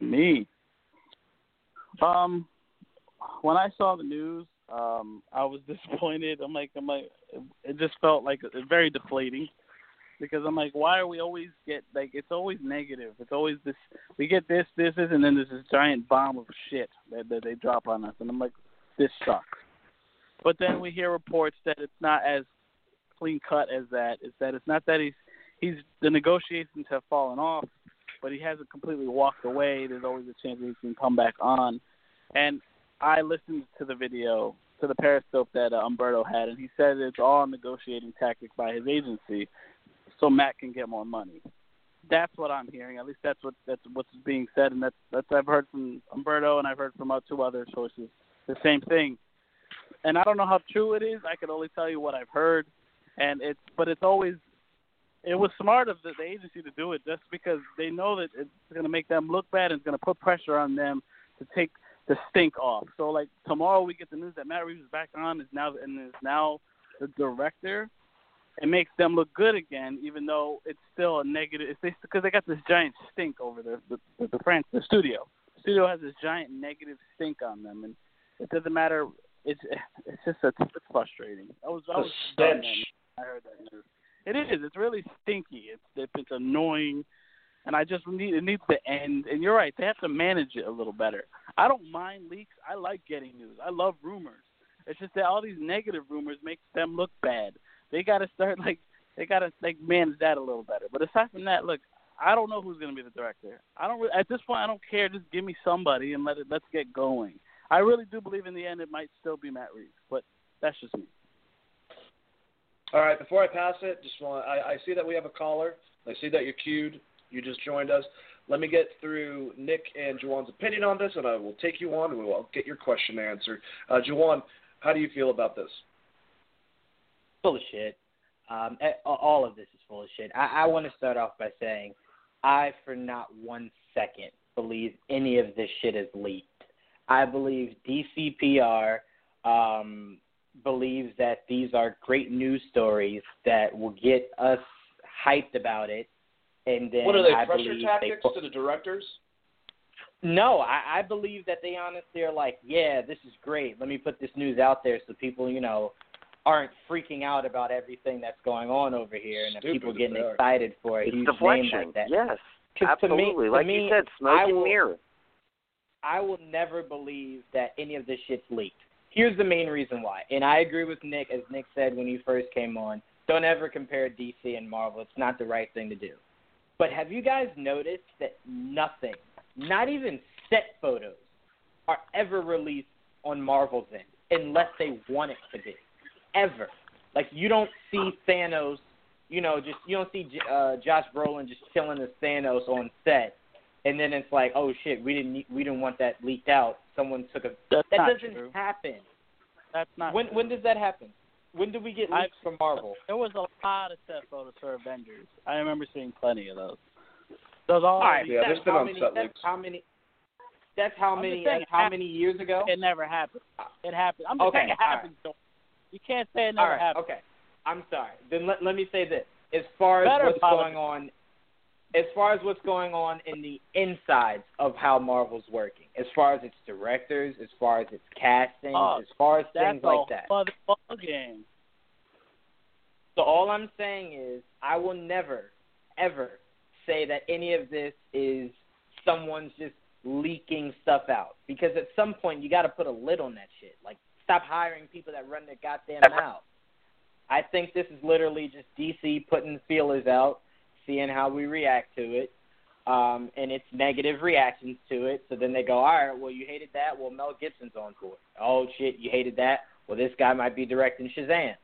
Me. Um, when I saw the news, um, I was disappointed. I'm like, I'm like, it just felt like very deflating because I'm like, why are we always get like it's always negative. It's always this. We get this, this, and then there's this giant bomb of shit that, that they drop on us, and I'm like, this sucks. But then we hear reports that it's not as clean cut as that. It's that it's not that he's he's the negotiations have fallen off, but he hasn't completely walked away. There's always a chance that he can come back on. And I listened to the video, to the Periscope that uh, Umberto had, and he said it's all a negotiating tactic by his agency, so Matt can get more money. That's what I'm hearing. At least that's what that's what's being said, and that's that's I've heard from Umberto, and I've heard from two other sources the same thing. And I don't know how true it is. I can only tell you what I've heard, and it's but it's always it was smart of the, the agency to do it just because they know that it's going to make them look bad and it's going to put pressure on them to take the stink off. So like tomorrow we get the news that Matt Reeves is back on is now and is now the director. It makes them look good again, even though it's still a negative. It's because they got this giant stink over the the the, France, the studio. The studio has this giant negative stink on them, and it doesn't matter. It's it's just a, it's frustrating. I was I was stench. I heard that news. It is. It's really stinky. It's it's annoying, and I just need it needs to end. And you're right. They have to manage it a little better. I don't mind leaks. I like getting news. I love rumors. It's just that all these negative rumors make them look bad. They got to start like they got to like manage that a little better. But aside from that, look, I don't know who's going to be the director. I don't at this point. I don't care. Just give me somebody and let it let's get going. I really do believe in the end it might still be Matt Reeves, but that's just me. All right, before I pass it, just want I, I see that we have a caller. I see that you're queued. You just joined us. Let me get through Nick and Juwan's opinion on this, and I will take you on, and we'll get your question answered. Uh, Juwan, how do you feel about this? Full of shit. Um, all of this is full of shit. I, I want to start off by saying I, for not one second, believe any of this shit is leaked. I believe DCPR um, believes that these are great news stories that will get us hyped about it. And then what are they I pressure tactics they, to the directors? No, I, I believe that they honestly are like, yeah, this is great. Let me put this news out there so people, you know, aren't freaking out about everything that's going on over here, and Stupid people getting they excited for a It's huge deflection. name like that. Yes, 'Cause to me- absolutely. to like me, you said, smoke I and will- mirror. I will never believe that any of this shit's leaked. Here's the main reason why, and I agree with Nick, as Nick said when he first came on. Don't ever compare DC and Marvel. It's not the right thing to do. But have you guys noticed that nothing, not even set photos, are ever released on Marvel's end unless they want it to be? Ever. Like you don't see Thanos, you know, just you don't see uh, Josh Brolin just chilling as Thanos on set, and then it's like, oh shit, we didn't need- we didn't want that leaked out. Someone took a That's that not doesn't true. happen. That's not When true. when does that happen? When do we get I've- leaks from Marvel? There was a lot of set photos for Avengers. I remember seeing plenty of those. Those all. All right, Yeah, that's there's been on many. set That's leaks. how many. That's how I'm many. saying That's how happened. many years ago? It never happened. It happened. I'm just Okay, saying it all right. You can't say it All never right. happened. Okay. I'm sorry. Then let let me say this. As far as Better what's apologize. going on, as far as what's going on in the insides of how Marvel's working, as far as its directors, as far as its casting, Oh, as far as things like a that. other ball game. So all I'm saying is I will never, ever say that any of this is someone's just leaking stuff out. Because at some point you got to put a lid on that shit. Like stop hiring people that run their goddamn mouth. I think this is literally just DC putting feelers out, seeing how we react to it, um, and its negative reactions to it. So then they go, all right, well you hated that. Well Mel Gibson's on board. Oh shit, you hated that. Well this guy might be directing Shazam.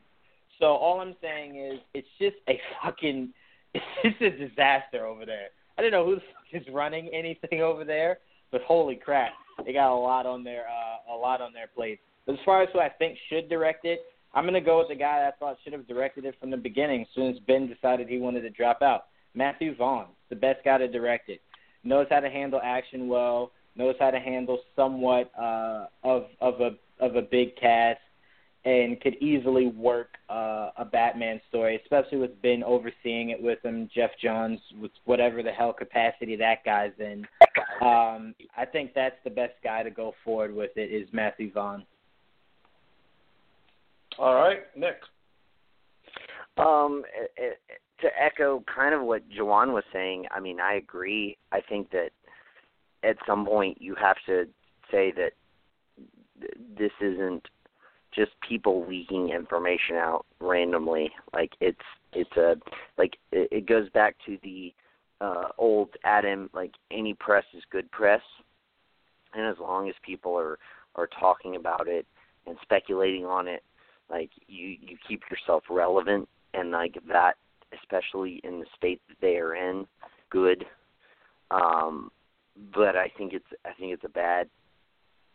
So all I'm saying is it's just a fucking it's just a disaster over there. I don't know who the fuck is running anything over there, but holy crap, they got a lot on their uh, a lot on their plate. But as far as who I think should direct it, I'm gonna go with the guy I thought should have directed it from the beginning. As soon as Ben decided he wanted to drop out, Matthew Vaughn, the best guy to direct it, knows how to handle action well, knows how to handle somewhat uh, of of a of a big cast and could easily work uh, a Batman story, especially with Ben overseeing it with him, Geoff Johns, with whatever the hell capacity that guy's in. Um, I think that's the best guy to go forward with it is Matthew Vaughn. All right, Nick. Um, eh, eh, to echo kind of what Juwan was saying, I mean, I agree. I think that at some point you have to say that th- this isn't just people leaking information out randomly. Like it's it's a like it, it goes back to the uh old Adam like any press is good press. And as long as people are are talking about it and speculating on it, like you you keep yourself relevant and like that especially in the state that they are in good. Um but i think it's i think it's a bad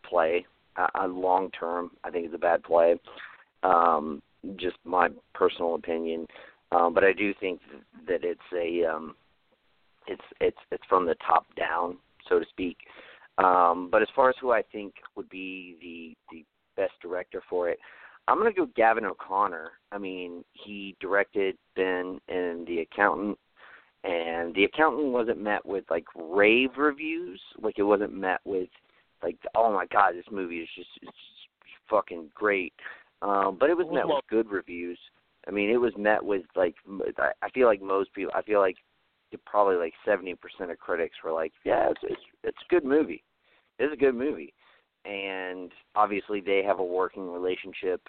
play uh, long term i think it's a bad play. Um just my personal opinion. Um but i do think that it's a um it's it's it's from the top down so to speak. Um but as far as who i think would be the the best director for it I'm gonna go Gavin O'Connor. I mean, he directed Ben and The Accountant, and The Accountant wasn't met with like rave reviews. Like it wasn't met with like, oh my god, this movie is just it's just fucking great. Um, but it was met with good reviews. I mean, it was met with like I feel like most people. I feel like probably like seventy percent of critics were like, yeah, it's it's, it's a good movie. It's a good movie and obviously they have a working relationship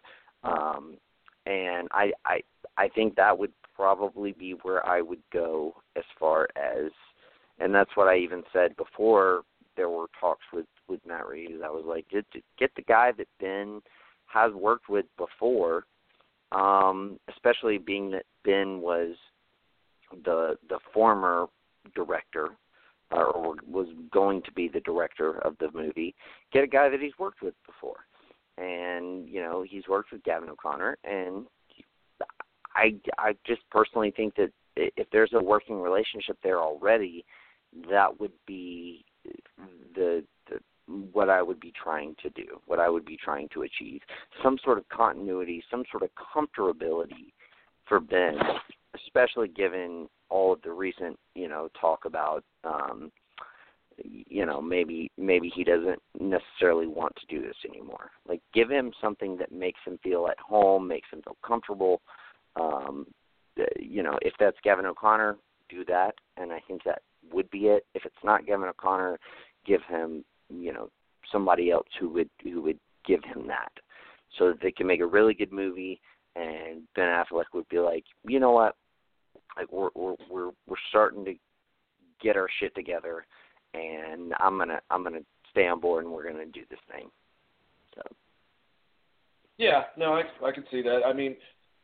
um and i i i think that would probably be where i would go as far as and that's what i even said before there were talks with with matt reeves. I was like get get the guy that ben has worked with before um, especially being that Ben was the the former director or was going to be the director of the movie. Get a guy that he's worked with before, and you know he's worked with Gavin O'Connor, and I I just personally think that if there's a working relationship there already, that would be the, the what I would be trying to do, what I would be trying to achieve, some sort of continuity, some sort of comfortability for Ben, especially given all of the recent, you know, talk about um you know, maybe maybe he doesn't necessarily want to do this anymore. Like give him something that makes him feel at home, makes him feel comfortable. Um you know, if that's Gavin O'Connor, do that and I think that would be it. If it's not Gavin O'Connor, give him, you know, somebody else who would who would give him that. So that they can make a really good movie and Ben Affleck would be like, you know what? Like we're we're we're we're starting to get our shit together and I'm gonna I'm gonna stay on board and we're gonna do this thing. So Yeah, no, I I can see that. I mean,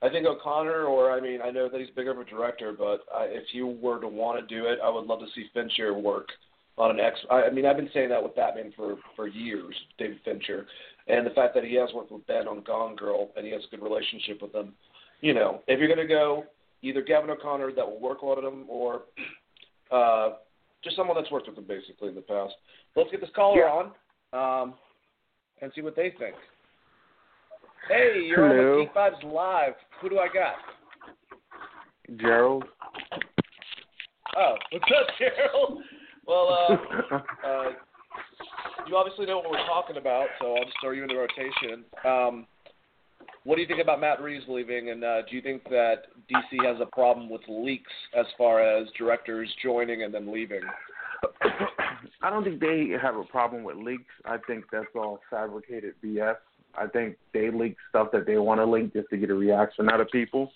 I think O'Connor, or I mean, I know that he's bigger of a director, but I, if you were to want to do it, I would love to see Fincher work on an X. I, I mean, I've been saying that with Batman for for years, David Fincher, and the fact that he has worked with Ben on Gone Girl and he has a good relationship with them. You know, if you're gonna go either Gavin O'Connor that will work on him, or uh, just someone that's worked with him basically in the past. Let's get this caller Yeah. on um, and see what they think. Hey, you're on Hello. with Geek Vibes Live. Who do I got? Gerald. Oh, what's up, Gerald? Well, uh, uh, you obviously know what we're talking about, so I'll just throw you in the rotation. Um, what do you think about Matt Reeves leaving, and uh, do you think that DC has a problem with leaks as far as directors joining and then leaving? I don't think they have a problem with leaks. I think that's all fabricated BS. I think they leak stuff that they want to leak just to get a reaction out of people.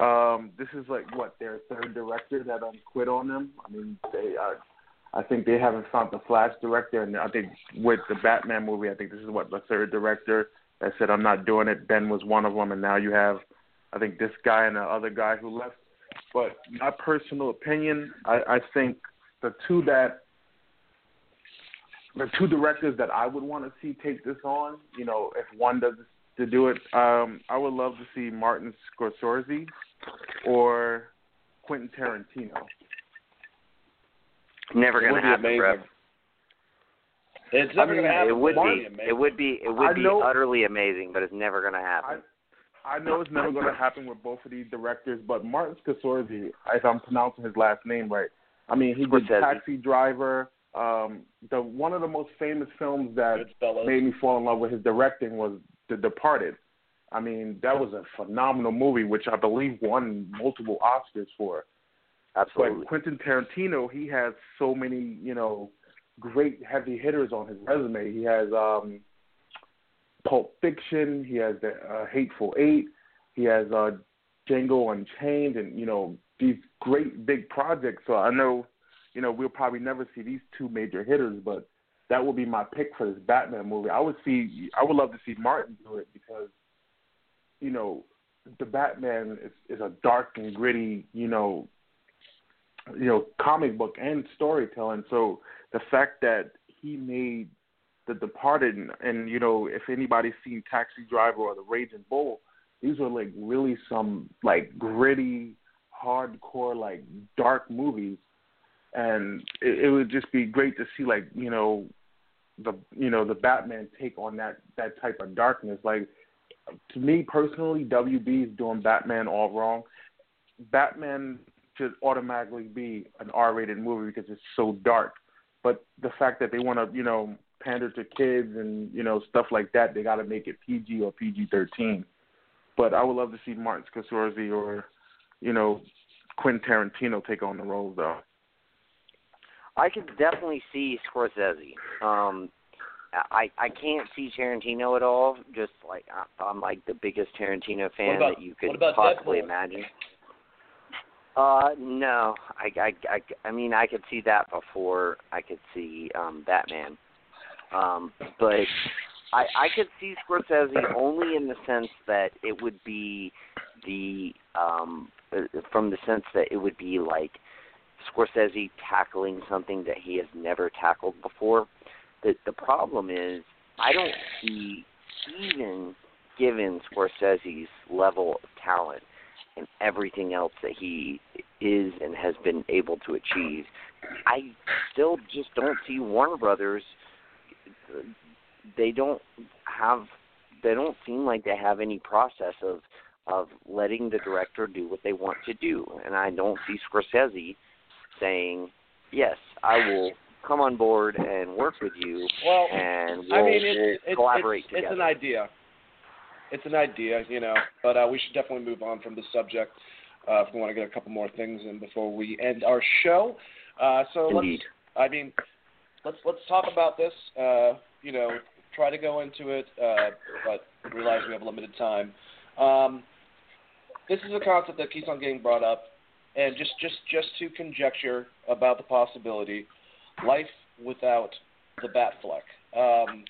Um, this is like what their third director that um, quit on them. I mean, they uh, I think they haven't found the Flash director, and I think with the Batman movie, I think this is what the third director that said I'm not doing it. Ben was one of them, and now you have, I think this guy and the other guy who left. But my personal opinion, I, I think the two that the two directors that I would want to see take this on, you know, if one does to do it, um, I would love to see Martin Scorsese or Quentin Tarantino. never gonna happen, amazing. bro. It's never I mean, going to happen. It would but be. it'd. It would be. It would I be know- utterly amazing, but it's never gonna happen. I know it's never going to happen with both of these directors, but Martin Scorsese, if I'm pronouncing his last name right, I mean he did Scorsese. Taxi Driver. Um, the one of the most famous films that made me fall in love with his directing was The Departed. I mean, that was a phenomenal movie, which I believe won multiple Oscars for. Absolutely. But Quentin Tarantino, he has so many, you know, great heavy hitters on his resume. He has um Pulp Fiction, he has the uh, Hateful Eight, he has uh Django Unchained and, you know, these great big projects. So I know, you know, we'll probably never see these two major hitters, but that would be my pick for this Batman movie. I would see I would love to see Martin do it because you know, the Batman is, is a dark and gritty, you know, you know, comic book and storytelling. So the fact that he made The Departed, and, and you know, if anybody's seen Taxi Driver or The Raging Bull, these were like really some like gritty, hardcore, like dark movies, and it, it would just be great to see like you know, the you know the Batman take on that that type of darkness. Like to me personally, WB is doing Batman all wrong. Batman should automatically be an R-rated movie because it's so dark. But the fact that they want to, you know, pander to kids and you know stuff like that, they got to make it PG or PG-13. But I would love to see Martin Scorsese or, you know, Quentin Tarantino take on the roles though. I could definitely see Scorsese. Um, I I can't see Tarantino at all. Just like I- I'm like the biggest Tarantino fan about- that you could possibly Deadpool? imagine. Uh, no, I, I I I mean I could see that before I could see um Batman. Um, but I I could see Scorsese only in the sense that it would be the um uh, from the sense that it would be like Scorsese tackling something that he has never tackled before. The the problem is I don't see even given Scorsese's level of talent and everything else that he is and has been able to achieve, I still just don't see Warner Brothers. They don't have. They don't seem like they have any process of of letting the director do what they want to do, and I don't see Scorsese saying, "Yes, I will come on board and work with you, Well, and we'll, I mean, we'll it's, it's, collaborate it's, together." it's an idea. It's an idea, you know, but uh, we should definitely move on from the subject uh, if we want to get a couple more things in before we end our show. Uh, so Indeed. let's, I mean, let's let's talk about this. Uh, you know, try to go into it, uh, but realize we have limited time. Um, this is a concept that keeps on getting brought up, and just just just to conjecture about the possibility, life without the Batfleck. Um,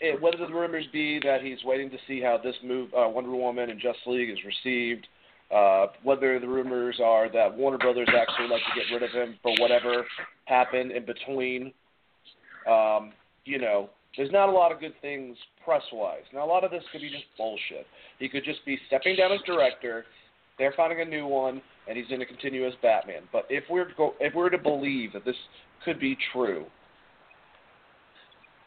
it, whether the rumors be that he's waiting to see how this move, uh, Wonder Woman and Justice League is received, uh, whether the rumors are that Warner Brothers actually like to get rid of him for whatever happened in between. Um, you know, there's not a lot of good things press wise. Now, a lot of this could be just bullshit. He could just be stepping down as director. They're finding a new one, and he's going to continue as Batman. But if we're to go, if we're to believe that this could be true,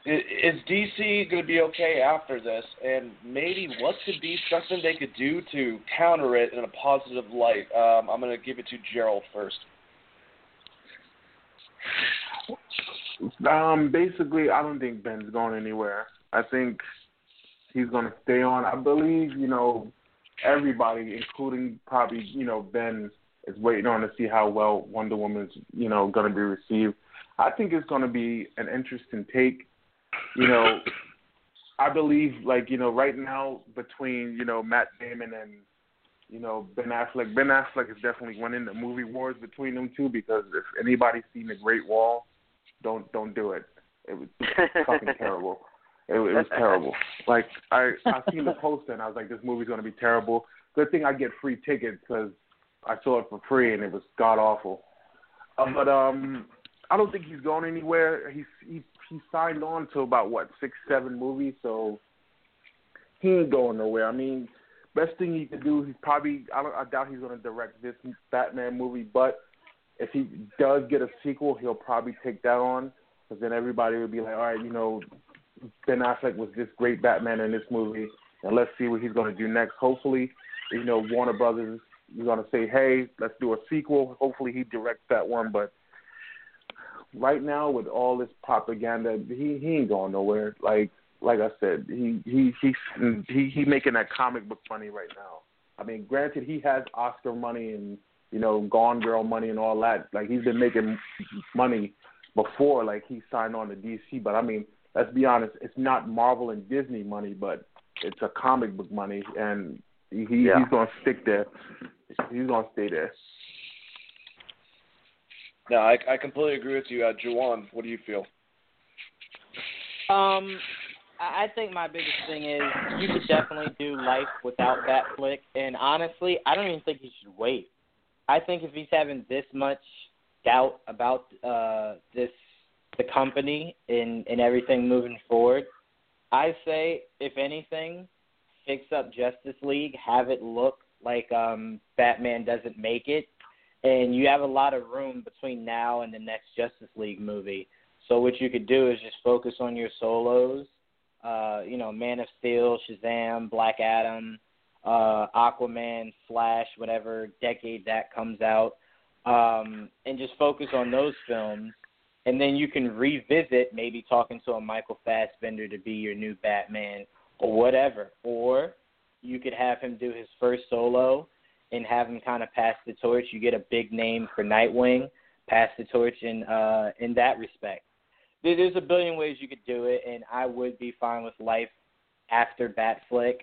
is DC going to be okay after this? And maybe what could be something they could do to counter it in a positive light? Um, I'm going to give it to Gerald first. Um, basically, I don't think Ben's going anywhere. I think he's going to stay on. I believe, you know, everybody, including probably, you know, Ben, is waiting on to see how well Wonder Woman's, you know, going to be received. I think it's going to be an interesting take. You know, I believe, like, you know, right now between, you know, Matt Damon and, you know, Ben Affleck, Ben Affleck is definitely winning the movie wars between them two because if anybody's seen The Great Wall, don't don't do it. It was fucking terrible. It, it was terrible. Like I I seen the poster and I was like, this movie's gonna be terrible. Good thing I get free tickets because I saw it for free and it was god awful. Uh, but um, I don't think he's going anywhere. He's he he signed on to about what six seven movies, so he ain't going nowhere. I mean, best thing he could do, he's probably I don't I doubt he's gonna direct this Batman movie, but if he does get a sequel, he'll probably take that on because then everybody will be like, all right, you know, Ben Affleck was this great Batman in this movie, and let's see what he's going to do next. Hopefully, you know, Warner Brothers is going to say, hey, let's do a sequel. Hopefully, he directs that one. But right now, with all this propaganda, he he ain't going nowhere. Like like I said, he he he he he making that comic book money right now. I mean, granted, he has Oscar money and you know, Gone Girl money and all that. Like he's been making money before, like he signed on to DC. But I mean, let's be honest, it's not Marvel and Disney money, but it's a comic book money, and he Yeah. he's gonna stick there. He's gonna stay there. No, I, I completely agree with you, uh, Juwan. What do you feel? Um, I think my biggest thing is you could definitely do life without that flick, and honestly, I don't even think you should wait. I think if he's having this much doubt about uh this the company and and everything moving forward, I say if anything, fix up Justice League, have it look like um Batman doesn't make it, and you have a lot of room between now and the next Justice League movie. So what you could do is just focus on your solos. Uh, you know, Man of Steel, Shazam, Black Adam, uh, Aquaman, Flash, whatever decade that comes out, um, and just focus on those films. And then you can revisit maybe talking to a Michael Fassbender to be your new Batman or whatever. Or you could have him do his first solo and have him kind of pass the torch. You get a big name for Nightwing, pass the torch in uh, in that respect. There- There's a billion ways you could do it, and I would be fine with life after Batfleck.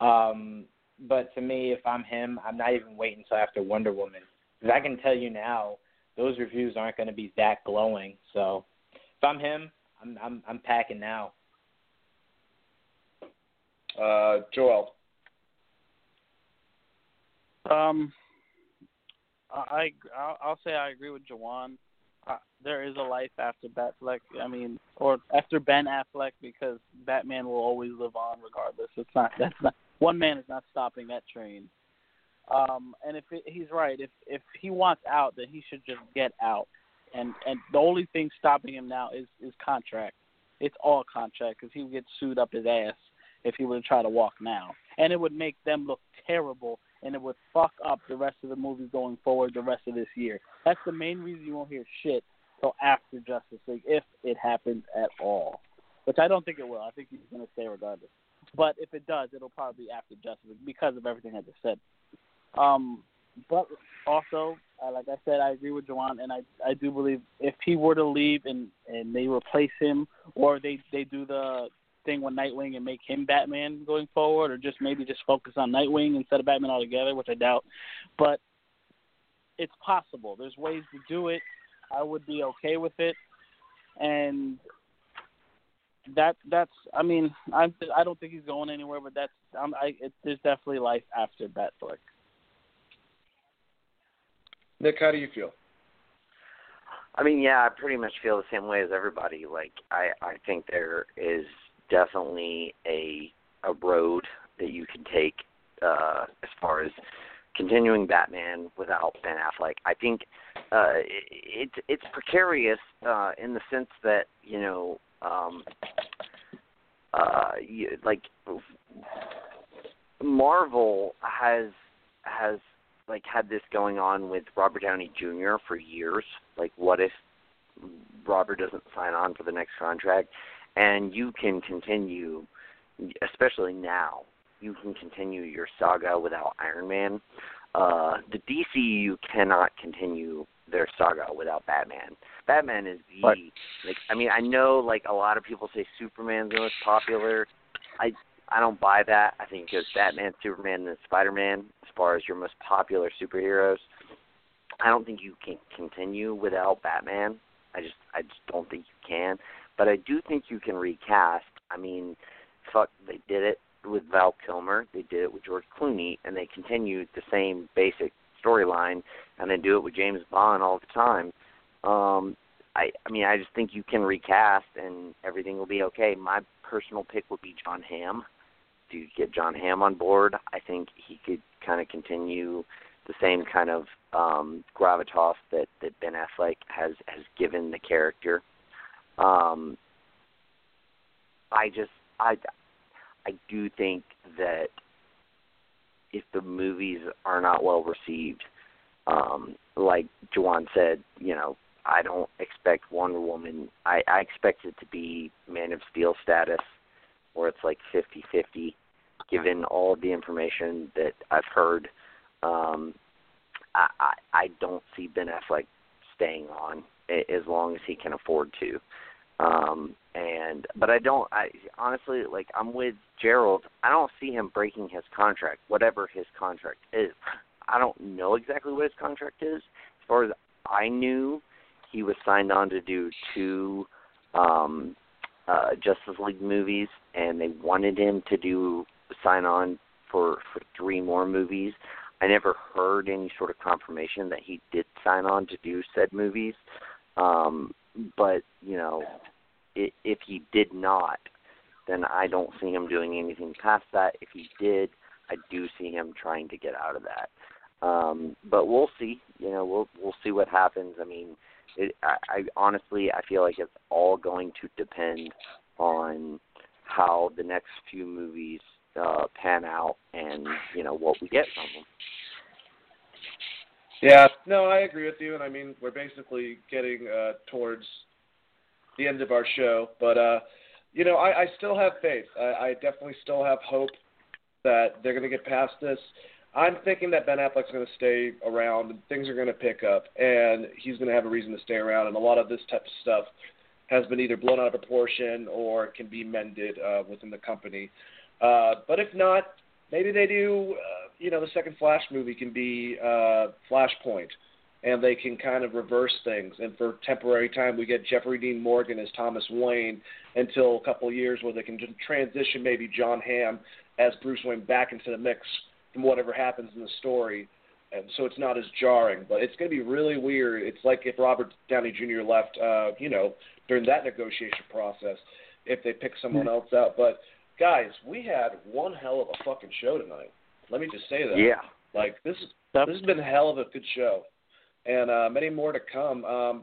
Um, but to me, if I'm him, I'm not even waiting until after Wonder Woman because I can tell you now those reviews aren't going to be that glowing. So if I'm him, I'm I'm I'm packing now. Uh, Joel. Um, I I'll, say I agree with Juwan. Uh, there is a life after Batfleck. I mean, or after Ben Affleck, because Batman will always live on regardless. It's not that's not one man is not stopping that train. Um, and if it, he's right, if if he wants out, then he should just get out. And and the only thing stopping him now is is contract. It's all contract because he would get sued up his ass if he were to try to walk now, and it would make them look terrible and it would fuck up the rest of the movies going forward the rest of this year. That's the main reason you won't hear shit till after Justice League, if it happens at all. Which I don't think it will. I think he's going to stay regardless. But if it does, it'll probably be after Justice League because of everything I just said. Um, but also, uh, like I said, I agree with Juwan, and I I do believe if he were to leave and and they replace him, or they they do the thing with Nightwing and make him Batman going forward, or just maybe just focus on Nightwing instead of Batman altogether, which I doubt. But it's possible. There's ways to do it. I would be okay with it, and that that's. I mean, I I don't think he's going anywhere, but that's. I'm, I it, there's definitely life after Batfleck. Nick, how do you feel? I mean, yeah, I pretty much feel the same way as everybody. Like, I I think there is definitely a a road that you can take uh, as far as continuing Batman without Ben Affleck. I think uh, it, it's precarious uh, in the sense that you know, um, uh, you, like Marvel has has like had this going on with Robert Downey Jr. for years. Like, what if Robert doesn't sign on for the next contract? And you can continue, especially now, you can continue your saga without Iron Man. Uh, the DCU cannot continue their saga without Batman. Batman is the but, like. I mean, I know like a lot of people say Superman's the most popular. I I don't buy that. I think it's Batman, Superman, and Spider Man as far as your most popular superheroes. I don't think you can continue without Batman. I just I just don't think you can. But I do think you can recast. I mean, fuck, they did it with Val Kilmer, they did it with George Clooney, and they continued the same basic storyline, and they do it with James Bond all the time. Um, I, I mean, I just think you can recast, and everything will be okay. My personal pick would be John Hamm. Do you get John Hamm on board? I think he could kind of continue the same kind of um, gravitas that that Ben Affleck has has given the character. Um, I just I I do think that if the movies are not well received, um, like Juwan said, you know, I don't expect Wonder Woman. I, I expect it to be Man of Steel status, where it's like fifty fifty, given all of the information that I've heard. Um, I, I I don't see Ben Affleck staying on as long as he can afford to. Um, and but I don't. I honestly like. I'm with Gerald. I don't see him breaking his contract, whatever his contract is. I don't know exactly what his contract is. As far as I knew, he was signed on to do two um, uh, Justice League movies, and they wanted him to do sign on for for three more movies. I never heard any sort of confirmation that he did sign on to do said movies. Um, but you know, if he did not, then I don't see him doing anything past that. If he did, I do see him trying to get out of that. Um, but we'll see. You know, we'll we'll see what happens. I mean, it, I, I honestly I feel like it's all going to depend on how the next few movies uh, pan out and you know what we get from them. Yeah, no, I agree with you, and I mean we're basically getting uh, towards the end of our show, but uh, you know I, I still have faith. I, I definitely still have hope that they're going to get past this. I'm thinking that Ben Affleck's going to stay around, and things are going to pick up, and he's going to have a reason to stay around. And a lot of this type of stuff has been either blown out of proportion or can be mended uh, within the company. Uh, but if not, maybe they do. Uh, you know, the second Flash movie can be uh, Flashpoint, and they can kind of reverse things. And for temporary time, we get Jeffrey Dean Morgan as Thomas Wayne until a couple of years, where they can just transition maybe John Hamm as Bruce Wayne back into the mix from whatever happens in the story, and so it's not as jarring. But it's going to be really weird. It's like if Robert Downey Jr. left, uh, you know, during that negotiation process, if they pick someone else out. But guys, we had one hell of a fucking show tonight. Let me just say that. Yeah. Like this is this has been a hell of a good show, and uh, many more to come. Um,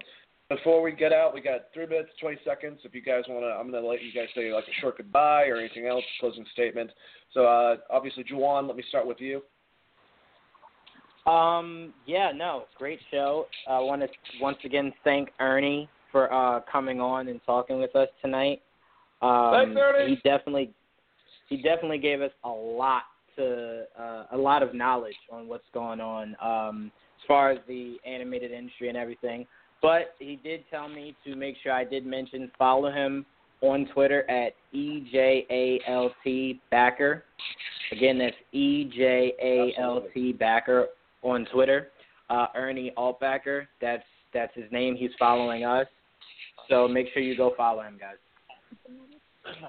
before we get out, we got three minutes, twenty seconds. If you guys want to, I'm gonna let you guys say like a short goodbye or anything else, closing statement. So uh, obviously, Juwan, let me start with you. Um, yeah, no, great show. I want to once again thank Ernie for uh, coming on and talking with us tonight. Um, Thanks, Ernie. He definitely, he definitely gave us a lot to uh, a lot of knowledge on what's going on um, as far as the animated industry and everything. But he did tell me to make sure I did mention follow him on Twitter at EJALT Backer. Again, that's EJALT Backer on Twitter. Uh, Ernie Altbacker, that's that's his name. He's following us. So make sure you go follow him, guys.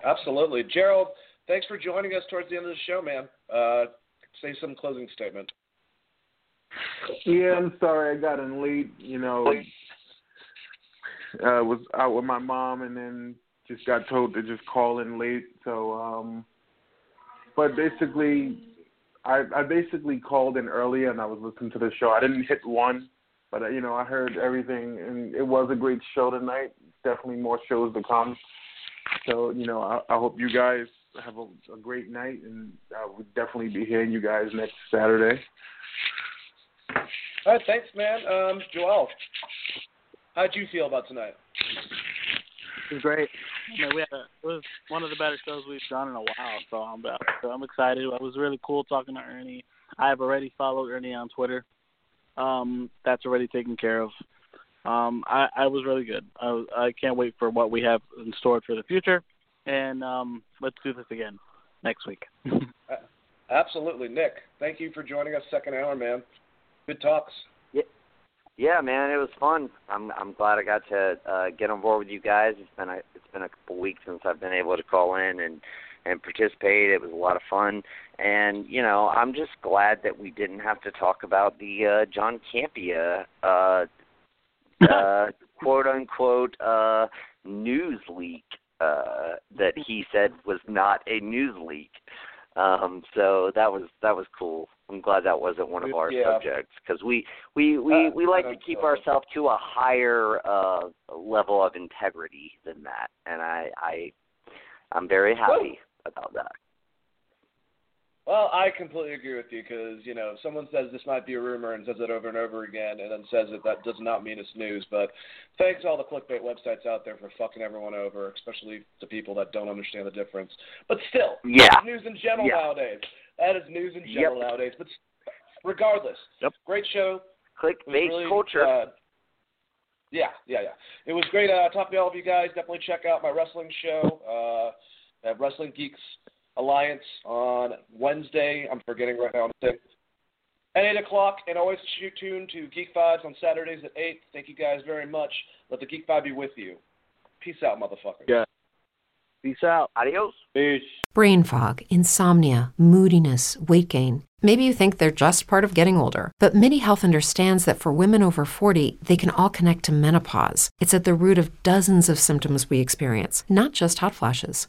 Absolutely, Gerald. Thanks for joining us towards the end of the show, man. Uh, say some closing statement. Yeah, I'm sorry I got in late. You know, uh, was out with my mom and then just got told to just call in late. So, um, but basically, I I basically called in early and I was listening to the show. I didn't hit one, but you know I heard everything and it was a great show tonight. Definitely more shows to come. So you know I, I hope you guys have a, a great night and I would definitely be hearing you guys next Saturday. All right, thanks, man. Um, Joel, how'd you feel about tonight? It was great. I mean, we had a, it was one of the better shows we've done in a while, so I'm so I'm excited. It was really cool talking to Ernie. I have already followed Ernie on Twitter. Um, that's already taken care of. Um, I, I was really good. I, I can't wait for what we have in store for the future, and um, let's do this again next week. Absolutely, Nick. Thank you for joining us second hour, man. Good talks. Yeah, man, it was fun. I'm I'm glad I got to uh get on board with you guys. It's been a it's been a couple weeks since I've been able to call in and and participate. It was a lot of fun. And, you know, I'm just glad that we didn't have to talk about the uh John Campea uh uh quote unquote uh news leak uh that he said was not a news leak. Um so that was that was cool. I'm glad that wasn't one of our Yeah. subjects because we we we Uh, we like to keep ourselves to a higher uh level of integrity than that and I I I'm very happy about that. Well, I completely agree with you because you know someone says this might be a rumor and says it over and over again and then says it, that does not mean it's news. But thanks to all the clickbait websites out there for fucking everyone over, especially the people that don't understand the difference. But still, Yeah. news in general Yeah. nowadays. That is news in Yep. general nowadays. But regardless, Yep. great show. Clickbait really, culture. Uh, yeah, yeah, yeah. It was great uh, talking to all of you guys. Definitely check out my wrestling show uh, at Wrestling Geeks Alliance on Wednesday. I'm forgetting right now. At 8 o'clock, and always shoot tune to Geek Vibes on Saturdays at 8. Thank you guys very much. Let the Geek Vibe be with you. Peace out, motherfuckers. Yeah. Peace out. Adios. Peace. Brain fog, insomnia, moodiness, weight gain. Maybe you think they're just part of getting older, but MIDI Health understands that for women over 40, they can all connect to menopause. It's at the root of dozens of symptoms we experience, not just hot flashes.